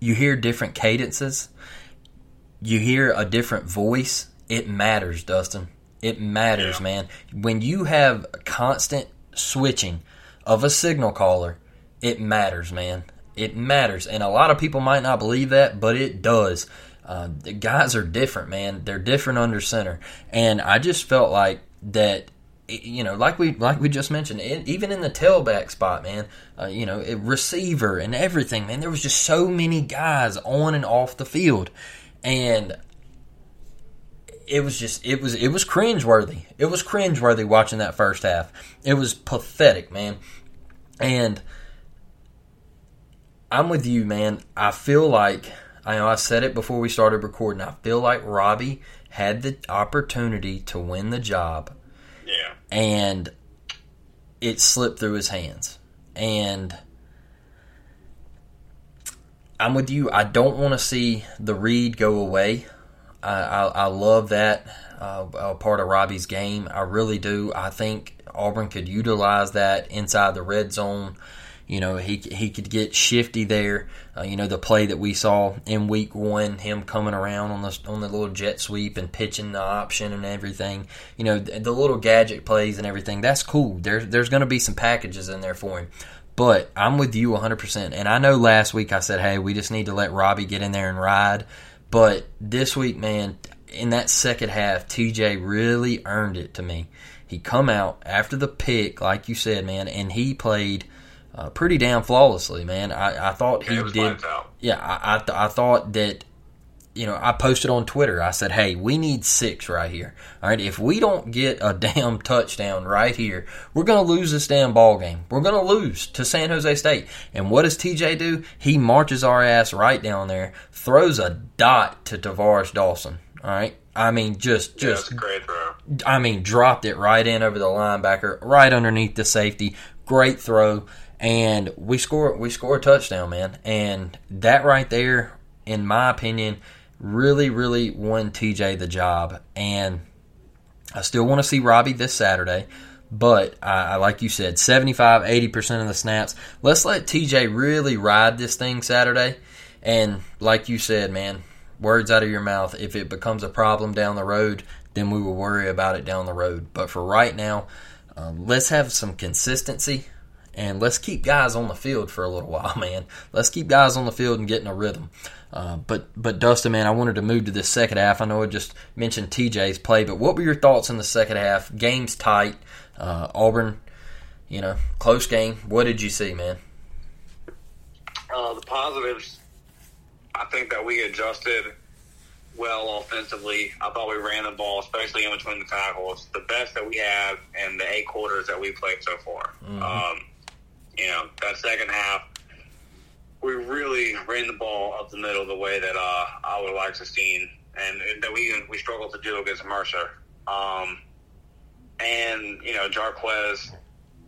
You hear different cadences you hear a different voice, it matters, Dustin. It matters, man. When you have constant switching of a signal caller, it matters, man. It matters. And a lot of people might not believe that, but it does. Uh, the guys are different, man. They're different under center. And I just felt like that you know, like we like we just mentioned, it, even in the tailback spot, man, uh, you know, it, receiver and everything, man, there was just so many guys on and off the field, and it was just it was it was cringeworthy. It was cringeworthy watching that first half. It was pathetic, man, and I'm with you, man. I feel like I know I said it before we started recording. I feel like Robbie had the opportunity to win the job Yeah. and it slipped through his hands. And I'm with you. I don't want to see the read go away. I, I, I love that uh, part of Robbie's game. I really do. I think Auburn could utilize that inside the red zone. You know, he he could get shifty there. Uh, you know, the play that we saw in week one, him coming around on the on the little jet sweep and pitching the option and everything. You know, the, the little gadget plays and everything. That's cool. There's there's going to be some packages in there for him. But I'm with you 100%. And I know last week I said, hey, we just need to let Robbie get in there and ride. But this week, man, in that second half, TJ really earned it to me. He come out after the pick, like you said, man, and he played uh, pretty damn flawlessly, man. I, I thought he did. Yeah, I I, th- I thought that you know, I posted on Twitter. I said, "Hey, we need six right here. All right, if we don't get a damn touchdown right here, we're going to lose this damn ball game. We're going to lose to San Jose State." And what does TJ do? He marches our ass right down there, throws a dot to Tavares Dawson. All right, I mean, just just yeah, great throw. I mean, dropped it right in over the linebacker, right underneath the safety. Great throw, and we score we score a touchdown, man. And that right there, in my opinion really, really won TJ the job. And I still want to see Robbie this Saturday. But I, like you said, 75, 80% of the snaps. Let's let TJ really ride this thing Saturday. And like you said, man, words out of your mouth. If it becomes a problem down the road, then we will worry about it down the road. But for right now, um, let's have some consistency and let's keep guys on the field for a little while, man. Let's keep guys on the field and getting a rhythm. Uh, but but Dustin, man, I wanted to move to this second half. I know I just mentioned TJ's play, but what were your thoughts in the second half? Game's tight. Uh, Auburn, you know, close game. What did you see, man? Uh, the positives, I think that we adjusted well offensively. I thought we ran the ball, especially in between the tackles, the best that we have in the eight quarters that we played so far. Mm-hmm. Um, you know, that second half, we really ran the ball up the middle the way that uh, I would like to see, and, that we we struggled to do against Mercer. Um, and you know, Jarquez,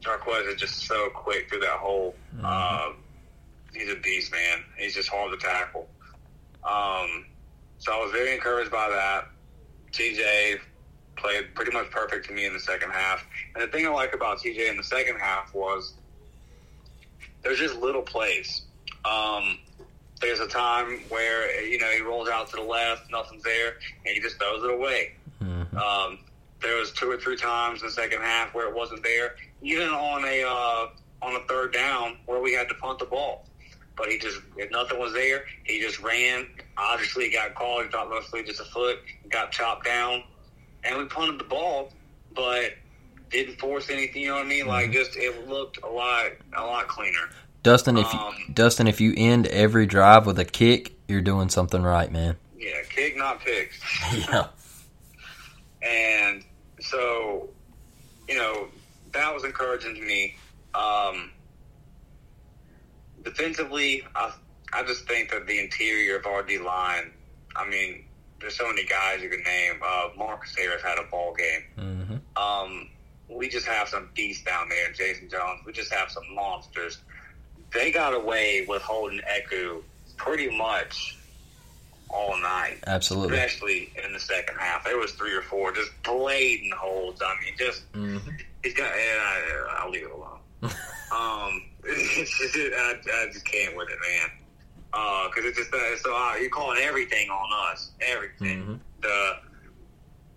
Jarquez is just so quick through that hole. Mm-hmm. Uh, he's a beast, man. He's just hard to tackle. Um, so I was very encouraged by that. TJ played pretty much perfect to me in the second half. And the thing I like about TJ in the second half was there's just little plays. Um, there's a time where you know he rolls out to the left, nothing's there, and he just throws it away. Mm-hmm. Um, there was two or three times in the second half where it wasn't there, even on a uh, on a third down where we had to punt the ball. But he just if nothing was there, he just ran. Obviously, got called. He thought mostly just a foot, got chopped down, and we punted the ball, but didn't force anything. You know what I mean? Like mm-hmm. just it looked a lot a lot cleaner. Dustin, if you, um, Dustin, if you end every drive with a kick, you're doing something right, man. Yeah, kick, not picks. yeah. And so, you know, that was encouraging to me. Um, defensively, I, I just think that the interior of our D line, I mean, there's so many guys you can name. Uh, Marcus Harris had a ball game. Mm-hmm. Um, we just have some beasts down there. Jason Jones. We just have some monsters they got away with holding Eku pretty much all night. Absolutely. Especially in the second half. There was three or four just blatant holds. I mean, just, mm-hmm. he's got, I, I'll leave it alone. um, it's just, I, I just can't with it, man. Because uh, it's just, uh, so uh, you're calling everything on us. Everything. Mm-hmm. The,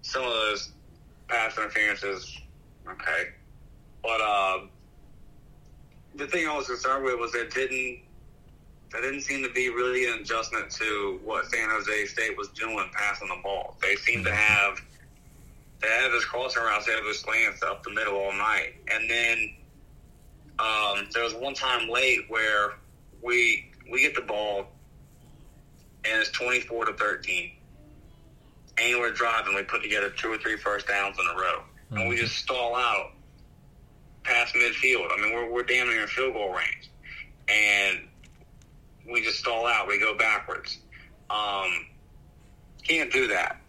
some of those pass interferences, okay. But, um, the thing I was concerned with was that didn't that didn't seem to be really an adjustment to what San Jose State was doing passing the ball. They seemed to have they had this crossing routes, they had this slants up the middle all night, and then um, there was one time late where we we get the ball and it's twenty four to thirteen, and we're driving. We put together two or three first downs in a row, and we mm-hmm. just stall out past midfield. I mean, we're, we're damn near in field goal range. And we just stall out. We go backwards. Um, can't do that.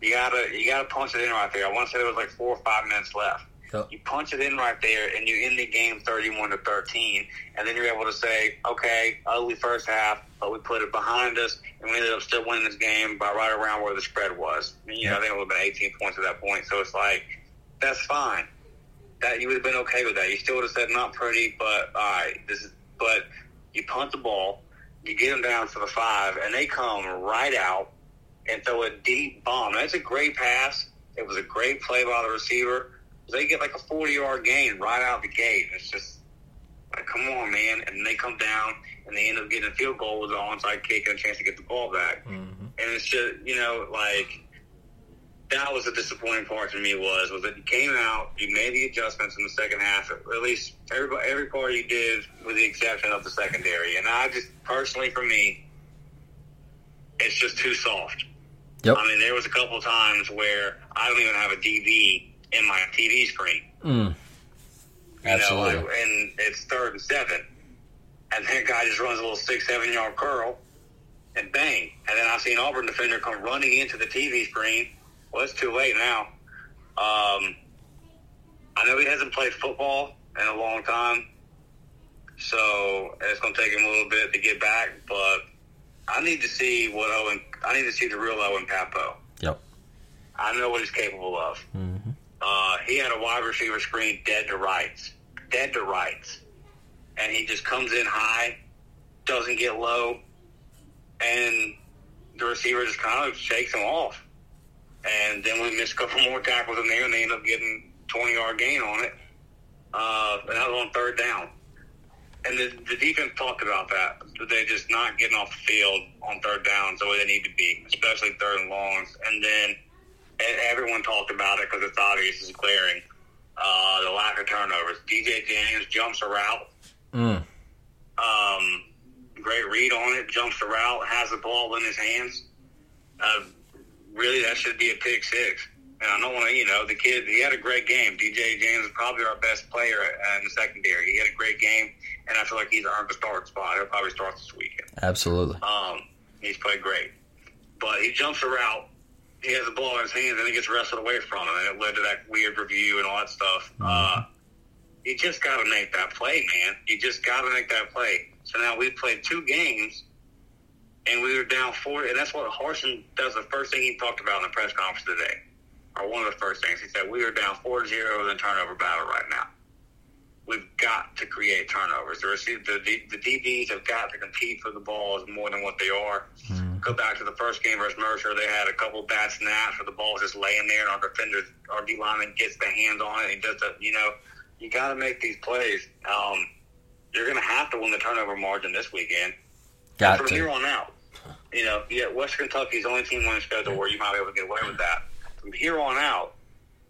You gotta you gotta punch it in right there. I want to say there was like four or five minutes left. Yep. You punch it in right there, and you end the game thirty-one to thirteen, and then you're able to say, "Okay, ugly first half, but we put it behind us, and we ended up still winning this game by right around where the spread was. You know, I think it would have been eighteen points at that point. So it's like that's fine. That you would have been okay with that. You still would have said not pretty, but all right, this is. But you punt the ball, you get them down for the five, and they come right out and throw a deep bomb. That's a great pass. It was a great play by the receiver. They get like a 40 yard gain right out the gate. It's just like, come on, man. And they come down and they end up getting a field goal with an onside kick and a chance to get the ball back. Mm-hmm. And it's just, you know, like, that was the disappointing part to me was was that you came out, you made the adjustments in the second half. At least every every part you did, with the exception of the secondary. And I just personally, for me, it's just too soft. Yep. I mean, there was a couple of times where I don't even have a DB in my TV screen. Mm. You Absolutely. know, like, and it's third and seven, and a guy just runs a little six, seven yard curl, and bang. And then I see an Auburn defender come running into the TV screen. Well, it's too late now. Um, I know he hasn't played football in a long time, so it's going to take him a little bit to get back. But I need to see what Owen. I need to see the real Owen Pappoe. Yep. I know what he's capable of. Uh, he had a wide receiver screen dead to rights, dead to rights, and he just comes in high, doesn't get low, and the receiver just kind of shakes him off. And then we missed a couple more tackles in there, and they end up getting twenty yard gain on it. Uh, and that was on third down. And the, the defense talked about that. They're just not getting off the field on third downs the way they need to be, especially third and longs. And then everyone talked about it because it's obvious, it's glaring. Uh, the lack of turnovers. DJ James jumps a route. Mm. Um, great read on it. Jumps the route. Has the ball in his hands. Uh, really, that should be a pick six. And I don't want to, you know, the kid, he had a great game. DJ James is probably our best player uh, in the secondary. He had a great game, and I feel like he's earned the start spot. He'll probably start this weekend. Absolutely. Um, he's played great. But he jumps a route. He has the ball in his hands, and he gets wrestled away from him, and it led to that weird review and all that stuff. Uh, you just got to make that play, man. You just got to make that play. So now we've played two games, and we were down four, and that's what Harsin does. The first thing he talked about in the press conference today, or one of the first things he said, we are down 4-0 in the turnover battle right now. We've got to create turnovers. The, receive, the, the, the DBs have got to compete for the balls more than what they are. Go back to the first game versus Mercer. They had a couple bad snaps where the ball was just laying there, and our defender, our D lineman gets the hands on it. And does the, you know, you got to make these plays. Um, you're going to have to win the turnover margin this weekend. Got From to. here on out, you know, yeah, West Kentucky's the only team on the schedule where you might be able to get away with that. From here on out,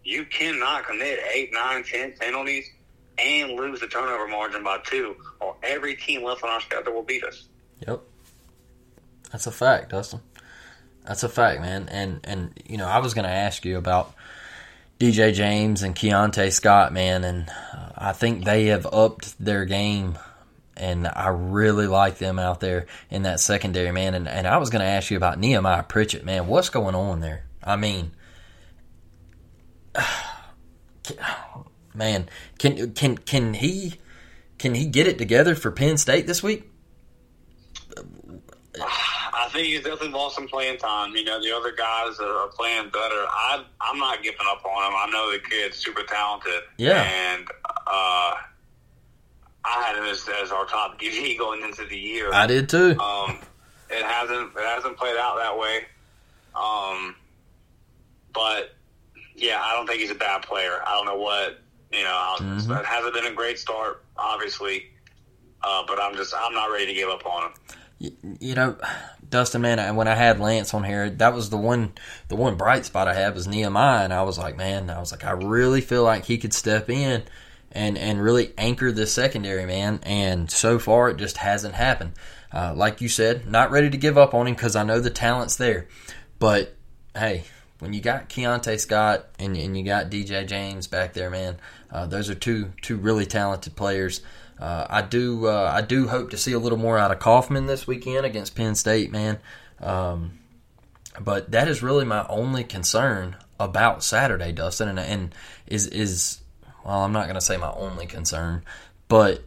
you cannot commit eight, nine, ten penalties and lose the turnover margin by two, or every team left on our schedule will beat us. Yep. That's a fact, Dustin. That's a fact, man. And and you know, I was going to ask you about DJ James and Keionta Scott, man, and uh, I think they have upped their game, and I really like them out there in that secondary, man. And and I was going to ask you about Nehemiah Pritchett, man. What's going on there? I mean, man, can can can he can he get it together for Penn State this week? I think he's definitely lost some playing time. You know, the other guys are, playing better. I, I'm not giving up on him. I know the kid's super talented. Yeah. And uh, I had him as, as our top DB going into the year. I did too. Um, it hasn't it hasn't played out that way. Um, but yeah, I don't think he's a bad player. I don't know what you know. Mm-hmm. It hasn't been a great start, obviously. Uh, but I'm just I'm not ready to give up on him. you know, Dustin, man, and when I had Lance on here, that was the one, the one bright spot I had was Nehemiah, and I was like, man, I was like, I really feel like he could step in and and really anchor the secondary, man. And so far, it just hasn't happened. Uh, like you said, not ready to give up on him because I know the talent's there, but hey. When you got Keionta Scott and, and you got DJ James back there, man, uh, those are two two really talented players. Uh, I do uh, I do hope to see a little more out of Kaufman this weekend against Penn State, man. Um, But that is really my only concern about Saturday, Dustin, and, and is is well, I'm not going to say my only concern, but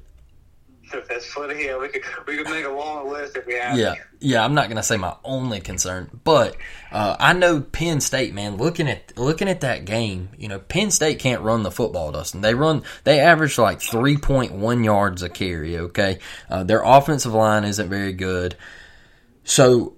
That's funny. Yeah, we could we could make a long list if we had. yeah, yeah, I'm not to say my only concern, but uh, I know Penn State, man. Looking at looking at that game, you know, Penn State can't run the football, Dustin. They run, they average like 3.1 yards a carry. Okay, uh, their offensive line isn't very good, so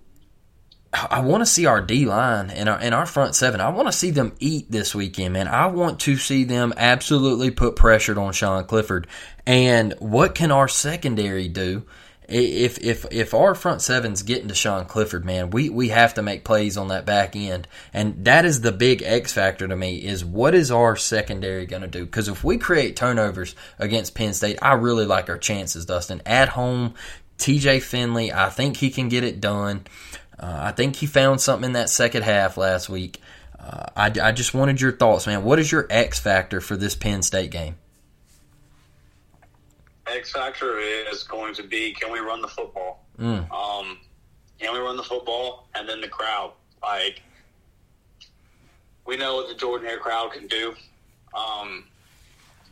I want to see our D line and our and our front seven. I want to see them eat this weekend, man. I want to see them absolutely put pressure on Sean Clifford. And what can our secondary do? If if if our front seven's getting to Sean Clifford, man, we we have to make plays on that back end, and that is the big X factor to me. Is what is our secondary going to do? Because if we create turnovers against Penn State, I really like our chances, Dustin. At home, T.J. Finley, I think he can get it done. Uh, I think he found something in that second half last week. Uh, I, I just wanted your thoughts, man. What is your X factor for this Penn State game? X factor is going to be can we run the football? Mm. Um, can we run the football? And then the crowd. Like, we know what the Jordan Hare crowd can do. Um,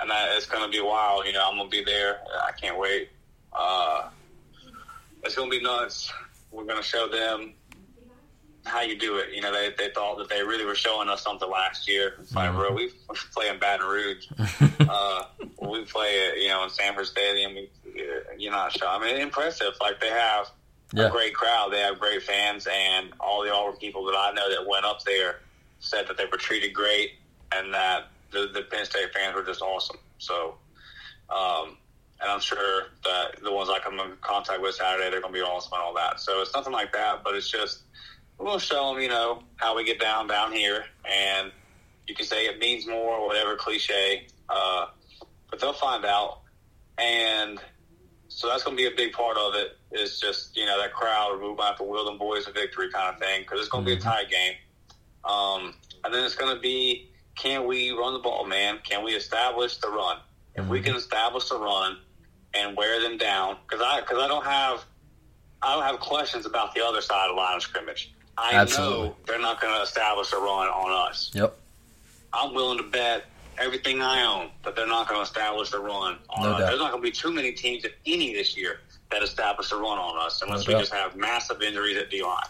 and that it's going to be wild. You know, I'm going to be there. I can't wait. Uh, it's going to be nuts. We're going to show them how you do it. You know, they, they thought that they really were showing us something last year. It's like, bro, we play in Baton Rouge. uh, we play it, you know, in Sanford Stadium. We, you're not sure. I mean, impressive. Like they have Yeah. a great crowd. They have great fans, and all the Auburn people that I know that went up there said that they were treated great, and that the, the Penn State fans were just awesome. So, um, and I'm sure that the ones I come in contact with Saturday, they're going to be awesome and all that. So it's nothing like that, but it's just we'll show them, you know, how we get down down here, and you can say it means more, whatever cliche, uh, but they'll find out, and so that's going to be a big part of it. Is just you know that crowd, we might have to will them boys a victory kind of thing because it's going to be a tight game, um, and then it's going to be can we run the ball, man? Can we establish the run? If we can establish the run and wear them down, because I because I don't have I don't have questions about the other side of the line of scrimmage. I Absolutely. know they're not going to establish a run on us. Yep. I'm willing to bet everything I own that they're not going to establish a run on No us. doubt. There's not going to be too many teams, if any, this year that establish a run on us unless No we doubt. just have massive injuries at D line.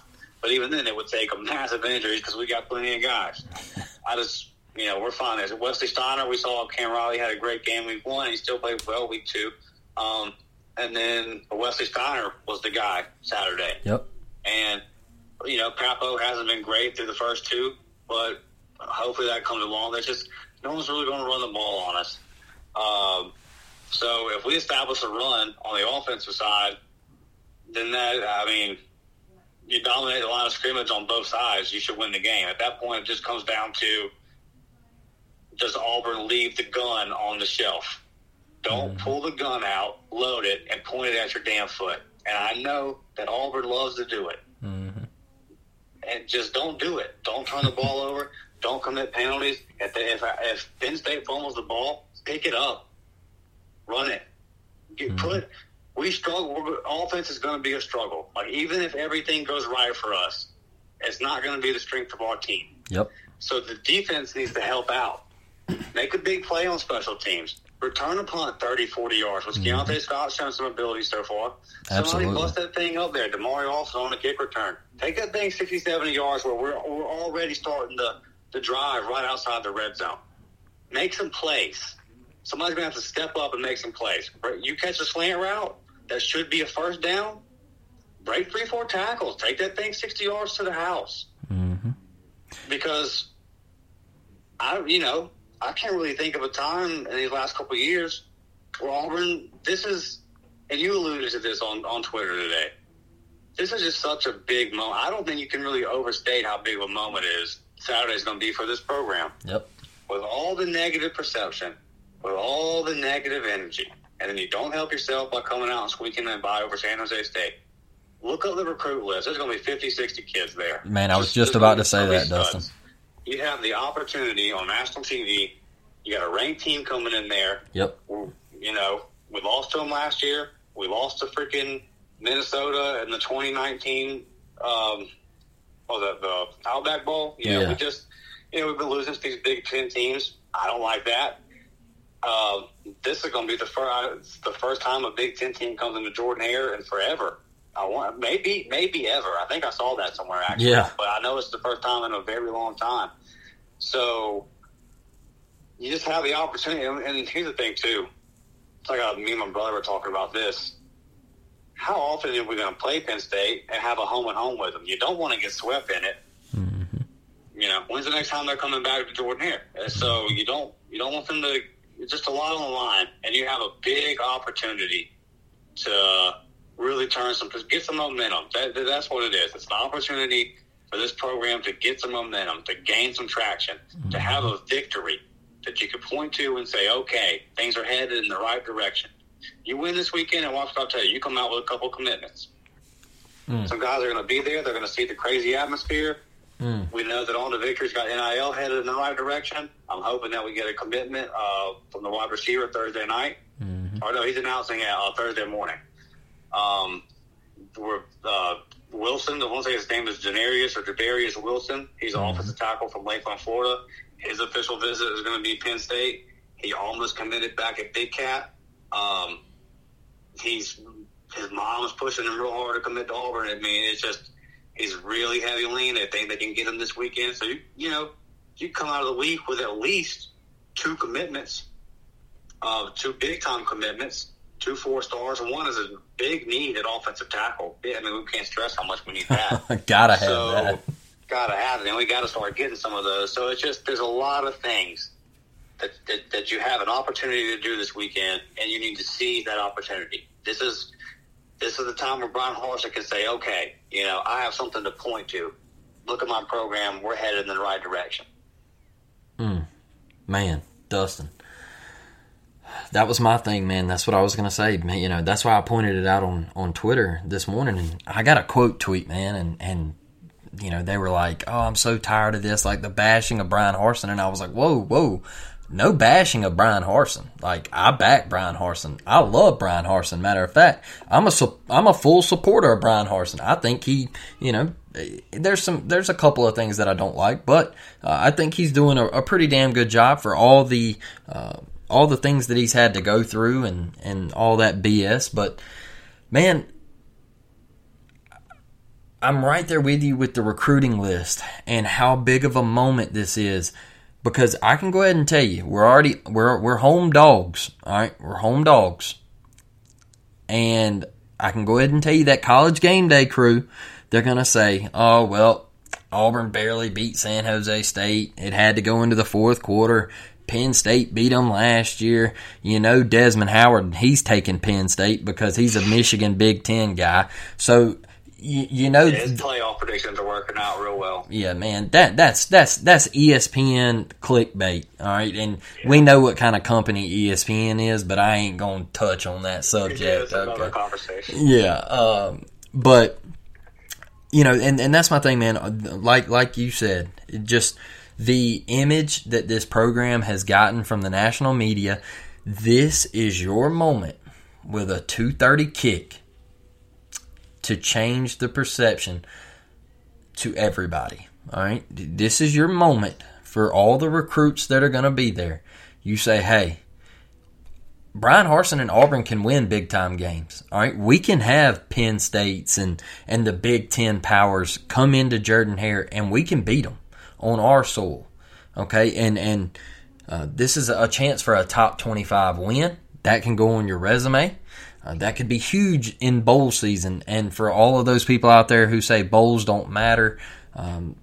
But even then, it would take a massive injuries because we got plenty of guys. I just, you know, we're fine. There's Wesley Steiner. We saw Cam Riley had a great game week one. He still played well week two. Um, and then Wesley Steiner was the guy Saturday. Yep. And, you know, Capo hasn't been great through the first two, but hopefully that comes along. There's just no one's really going to run the ball on us. Um, so if we establish a run on the offensive side, then that, I mean, you dominate the line of scrimmage on both sides, you should win the game. At that point, it just comes down to does Auburn leave the gun on the shelf? Don't pull the gun out, load it, and point it at your damn foot. And I know that Auburn loves to do it. Mm-hmm. And just don't do it. Don't turn the ball over. Don't commit penalties. If, they, if, if Penn State fumbles the ball, pick it up. Run it. Get, mm-hmm. Put. We struggle. Offense is going to be a struggle. Like even if everything goes right for us, it's not going to be the strength of our team. Yep. So the defense needs to help out. Make a big play on special teams. Return a punt 30, 40 yards. Which Keionta Scott's shown some ability so far. Somebody bust that thing up there. Damari also on the kick return. Take that thing 60, 70 yards where we're, we're already starting the, the drive right outside the red zone. Make some plays. Somebody's going to have to step up and make some plays. You catch a slant route that should be a first down, break three, four tackles. Take that thing 60 yards to the house mm-hmm. because I, you know, I can't really think of a time in these last couple of years where Auburn. This is, and you alluded to this on on Twitter today. This is just such a big moment. I don't think you can really overstate how big of a moment it is Saturday's going to be for this program. Yep. With all the negative perception, with all the negative energy, and then you don't help yourself by coming out and squeaking and by over San Jose State. Look up the recruit list. There's going to be 50, 60 kids there. Man, I was just there's about gonna say that, studs. Dustin. You have the opportunity on national TV. You got a ranked team coming in there. Yep. You know, we lost to them last year. We lost to freaking Minnesota in the 2019 um, or the the Outback Bowl. You know, Yeah. we just you know we've been losing to these Big Ten teams. I don't like that. Uh, this is going to be the first the first time a Big Ten team comes into Jordan Hare in forever. I want maybe maybe ever. I think I saw that somewhere actually. Yeah. But I know it's the first time in a very long time. So you just have the opportunity. And here's the thing too. It's like uh, me and my brother were talking about this. How often are we going to play Penn State and have a home and home with them? You don't want to get swept in it. You know, when's the next time they're coming back to Jordan Hare? And so you don't you don't want them to. Just a lot on the line, and you have a big opportunity to really turn some get some momentum. That, that's what it is. It's an opportunity for this program to get some momentum, to gain some traction, to have a victory that you can point to and say, okay, things are headed in the right direction. You win this weekend, and watch what I'll tell you. You come out with a couple commitments. Some guys are going to be there. They're going to see the crazy atmosphere. We know that all the Victor's got NIL headed in the right direction. I'm hoping that we get a commitment uh, from the wide receiver Thursday night. Or no, he's announcing it uh, Thursday morning. Um, we're, uh, Wilson, the one say his name is Janarius or Jadarius Wilson. He's an offensive tackle from Lakeland, Florida. His official visit is going to be Penn State. He almost committed back at Big Cat. Um, he's his mom is pushing him real hard to commit to Auburn. I mean, it's just he's really heavy lean. They think they can get him this weekend. So you you know you come out of the week with at least two commitments, uh, two big time commitments, two four stars, one is a big need at offensive tackle. Yeah, I mean we can't stress how much we need that. Gotta have So, that. Gotta have it, and we got to start getting some of those. So it's just there's a lot of things that, that that you have an opportunity to do this weekend, and you need to seize that opportunity. This is this is the time where Bryan Harsin can say, "Okay, you know, I have something to point to. Look at my program. We're headed in the right direction." Hmm. Man, Dustin. That was my thing, man. That's what I was gonna say. Man, you know, that's why I pointed it out on, on Twitter this morning and I got a quote tweet, man, and, and you know, they were like, Oh, I'm so tired of this, like the bashing of Bryan Harsin and I was like, Whoa, whoa. No bashing of Bryan Harsin. Like I back Bryan Harsin. I love Bryan Harsin. Matter of fact, I'm a I'm a full supporter of Bryan Harsin. I think he, you know, there's some there's a couple of things that I don't like, but uh, I think he's doing a, a pretty damn good job for all the uh, all the things that he's had to go through and and all that BS. But man, I'm right there with you with the recruiting list and how big of a moment this is because I can go ahead and tell you we're already we're we're home dogs. All right, we're home dogs, and I can go ahead and tell you that college game day crew they're gonna say, oh well, Auburn barely beat San Jose State. It had to go into the fourth quarter. Penn State beat them last year. You know Desmond Howard, he's taking Penn State because he's a Michigan Big Ten guy. So you, you know His playoff predictions are working out real well. yeah, man, that that's that's that's ESPN clickbait. All right, and we know what kind of company ESPN is, but I ain't gonna touch on that Yeah, subject. another Okay. conversation. Yeah, um, but you know, and and that's my thing, man. Like like you said, it just the image that this program has gotten from the national media. This is your moment with a two thirty kick to change the perception to everybody. All right, this is your moment for all the recruits that are going to be there. You say, hey. Bryan Harsin and Auburn can win big time games. All right, we can have Penn States and and the Big Ten powers come into Jordan Hare and we can beat them on our soil. Okay, and and uh, this is a chance for a top twenty five win that can go on your resume. Uh, that could be huge in bowl season. And for all of those people out there who say bowls don't matter, um,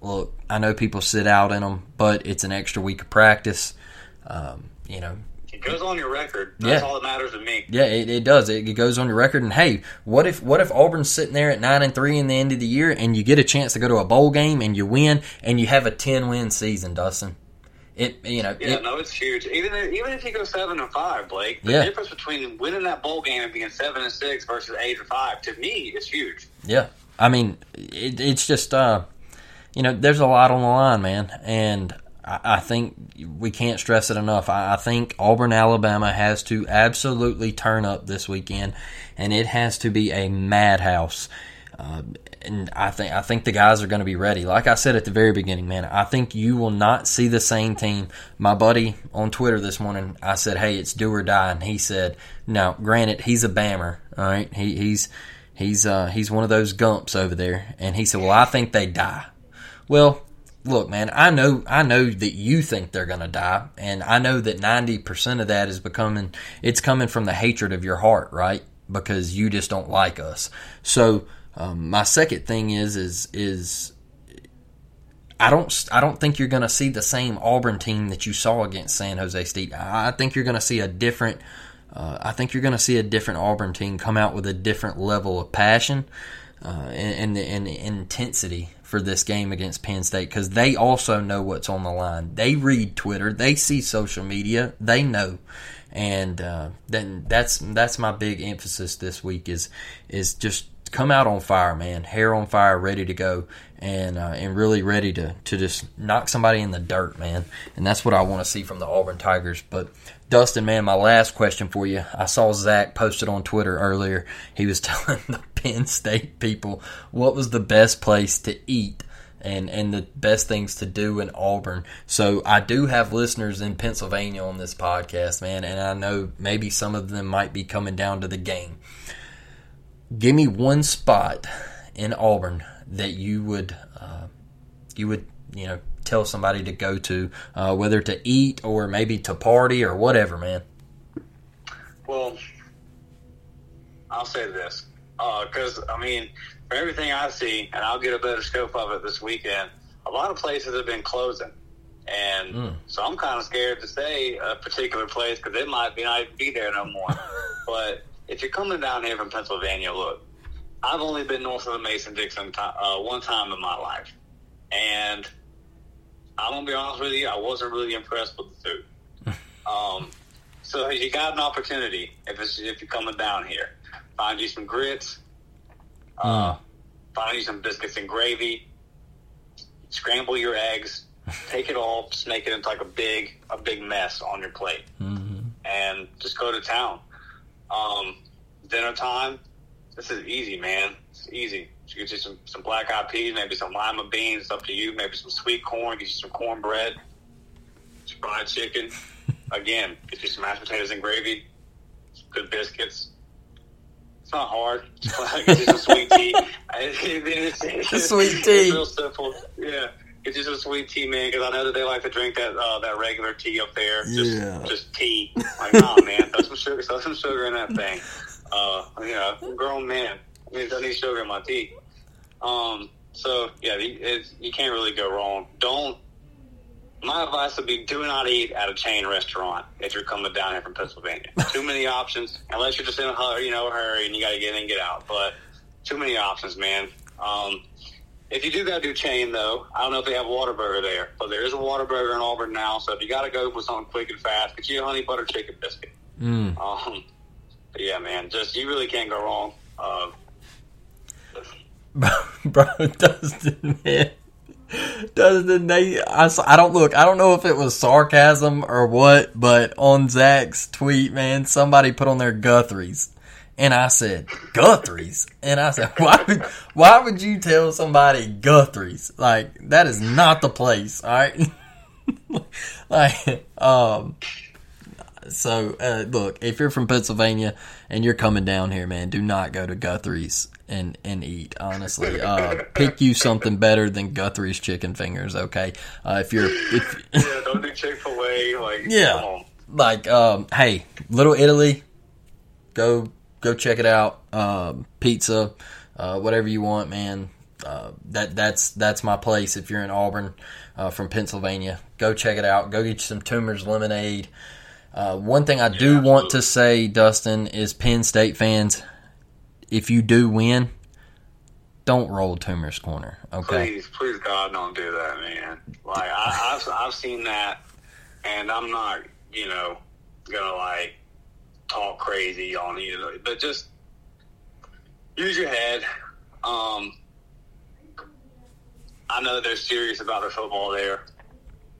look, I know people sit out in them, but it's an extra week of practice. Um, you know, goes on your record. That's Yeah. all that matters to me. yeah, it, it does. It, it goes on your record. And hey, what if what if Auburn's sitting there at nine and three in the end of the year, and you get a chance to go to a bowl game and you win, and you have a ten win season, Dustin? It you know Yeah, it, no, it's huge. Even if, even if you go seven and five, Blake, the Yeah. difference between winning that bowl game and being seven and six versus eight and five, to me, is huge. Yeah, I mean, it, it's just uh, you know, there's a lot on the line, man, and I, think we can't stress it enough. I, I think Auburn, Alabama, has to absolutely turn up this weekend, and it has to be a madhouse. Uh, and I think I think the guys are going to be ready. Like I said at the very beginning, man, I think you will not see the same team. My buddy on Twitter this morning, I said, "Hey, it's do or die," and he said, "Now, granted, he's a bammer, all right. He, he's he's uh, he's one of those gumps over there." And he said, "Well, I think they die." Well, look, man, I know I know that you think they're going to die, and I know that ninety percent of that is becoming it's coming from the hatred of your heart, right? Because you just don't like us. So um, my second thing is is is I don't I don't think you're going to see the same Auburn team that you saw against San Jose State. I think you're going to see a different. Uh, I think you're going to see a different Auburn team come out with a different level of passion uh, and, and, and intensity for this game against Penn State because they also know what's on the line. They read Twitter, they see social media, they know, and uh, then that's that's my big emphasis this week is is just come out on fire, man, hair on fire, ready to go, and uh, and really ready to to just knock somebody in the dirt, man. And that's what I want to see from the Auburn Tigers. But Dustin, man, my last question for you. I saw Zach posted on Twitter earlier. He was telling the Penn State people what was the best place to eat and and the best things to do in Auburn. So I do have listeners in Pennsylvania on this podcast, man, and I know maybe some of them might be coming down to the game give me one spot in Auburn that you would uh, you would you know tell somebody to go to, uh, whether to eat or maybe to party or whatever, man. Well, I'll say this because uh, I mean, for everything I see, and I'll get a better scope of it this weekend. A lot of places have been closing, and mm. so I'm kind of scared to say a particular place because it might be not even be there no more. but if you're coming down here from Pennsylvania, look, I've only been north of the Mason Dixon uh, one time in my life, and I'm gonna be honest with you, I wasn't really impressed with the food. um, so you got an opportunity if it's, if you're coming down here, find you some grits, uh, hmm. find you some biscuits and gravy, scramble your eggs, take it all, just make it into like a big a big mess on your plate, mm-hmm. and just go to town. Um, dinner time. This is easy, man. It's easy. You get you some, some black eyed peas, maybe some lima beans. It's up to you. Maybe some sweet corn. Get you some cornbread, some fried chicken. Again, get you some mashed potatoes and gravy. Some good biscuits. It's not hard. get you some sweet tea. sweet tea. It's real simple. Yeah get you some sweet tea, man, because I know that they like to drink that uh, that regular tea up there. Just, yeah. just tea. Like, nah, man, throw some sugar, throw some sugar in that thing. Uh, you know, grown man. I mean, I need sugar in my tea. Um, so yeah, you can't really go wrong. Don't. My advice would be: do not eat at a chain restaurant if you're coming down here from Pennsylvania. too many options, unless you're just in a hurry, you know, a hurry and you got to get in and get out. But too many options, man. Um, if you do to do chain, though, I don't know if they have Whataburger there, but there is a Whataburger in Auburn now. So if you got to go for something quick and fast, get you a honey butter chicken biscuit. Mm. Um, yeah, man, just you really can't go wrong. Uh, bro, Dustin, man. Dustin, they, I, I don't look, I don't know if it was sarcasm or what, but on Zach's tweet, man, somebody put on their Guthrie's. And I said, Guthrie's? And I said, why would, why would you tell somebody Guthrie's? Like, that is not the place, alright? like, um, so, uh, look, if you're from Pennsylvania and you're coming down here, man, do not go to Guthrie's and, and eat, honestly. Uh, pick you something better than Guthrie's chicken fingers, okay? Uh, if you're, if, yeah, don't do Chick-fil-A, like, yeah. Like, um, hey, Little Italy, go go check it out. Um, pizza, uh, whatever you want, man. Uh, that that's that's my place. If you're in Auburn uh, from Pennsylvania, go check it out. Go get you some Toomer's lemonade. Uh, one thing I do want to say, Dustin, is Penn State fans, if you do win, don't roll Toomer's corner. Okay. Please, please, God, don't do that, man. Like I, I've I've seen that, and I'm not, you know, gonna like talk crazy on you, but just use your head. Um, I know they're serious about their football there.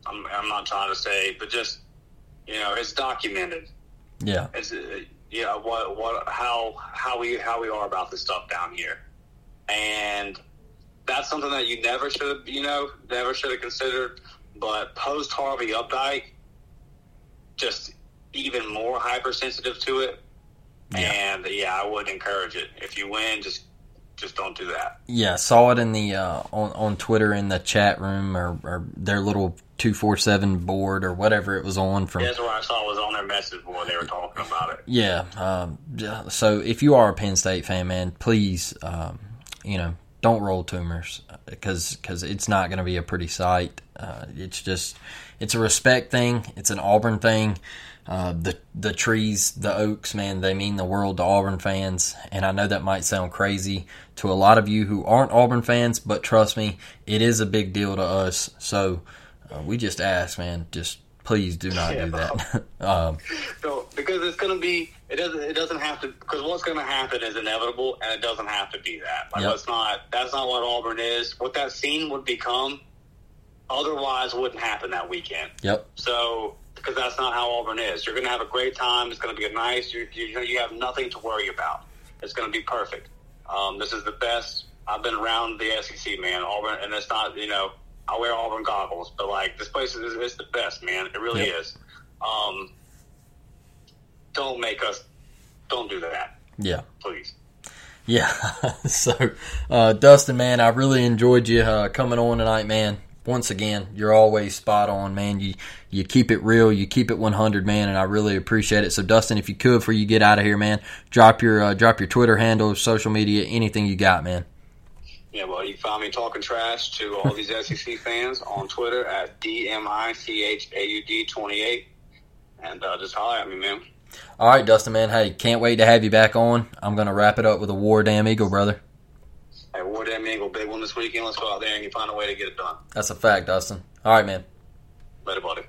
I'm, I'm not trying to say, but just you know, it's documented. Yeah. It's uh, yeah. What what how how we how we are about this stuff down here, and that's something that you never should have, you know, never should have considered. But post Harvey Updike, just even more hypersensitive to it. And yeah, I would encourage it. If you win, just just don't do that. Yeah, saw it in the uh, on on Twitter in the chat room or, or their little two four seven board or whatever it was on from. Yeah, that's what I saw was on their message board. They were talking about it. Yeah. Um, so if you are a Penn State fan, man, please, um, you know, don't roll Toomer's because cause it's not going to be a pretty sight. Uh, it's just it's a respect thing. It's an Auburn thing. Uh, the the trees, the oaks, man, they mean the world to Auburn fans. And I know that might sound crazy to a lot of you who aren't Auburn fans, but trust me, it is a big deal to us. So uh, we just ask, man, just please do not Yeah. do that. um, No, because it's going to be. It doesn't. It doesn't have to. Because what's going to happen is inevitable, and it doesn't have to be that. Like Yep. let's not. That's not what Auburn is. What that scene would become, otherwise, wouldn't happen that weekend. yep. So, because that's not how Auburn is. You're going to have a great time. It's going to be nice. You, you, you have nothing to worry about. It's going to be perfect. Um, this is the best. I've been around the SEC, man. Auburn, and it's not, you know, I wear Auburn goggles, but like this place is, is the best, man. It really Yep. is. Um, don't make us. Don't do that, Yeah. please. Yeah. so, uh, Dustin, man, I really enjoyed you uh, coming on tonight, man. Once again, you're always spot on, man. You you keep it real, you keep it 100, man, and I really appreciate it. So, Dustin, if you could, before you get out of here, man, drop your uh, drop your Twitter handle, social media, anything you got, man. Yeah, well, you find me talking trash to all these SEC fans on Twitter at DMICHAUD28. And uh, just holler at me, man. All right, Dustin, man. Hey, can't wait to have you back on. I'm gonna wrap it up with a War Damn Eagle, brother. Hey, War Damn Eagle, big one this weekend. Let's go out there and you find a way to get it done. That's a fact, Dustin. All right, man. Later, buddy.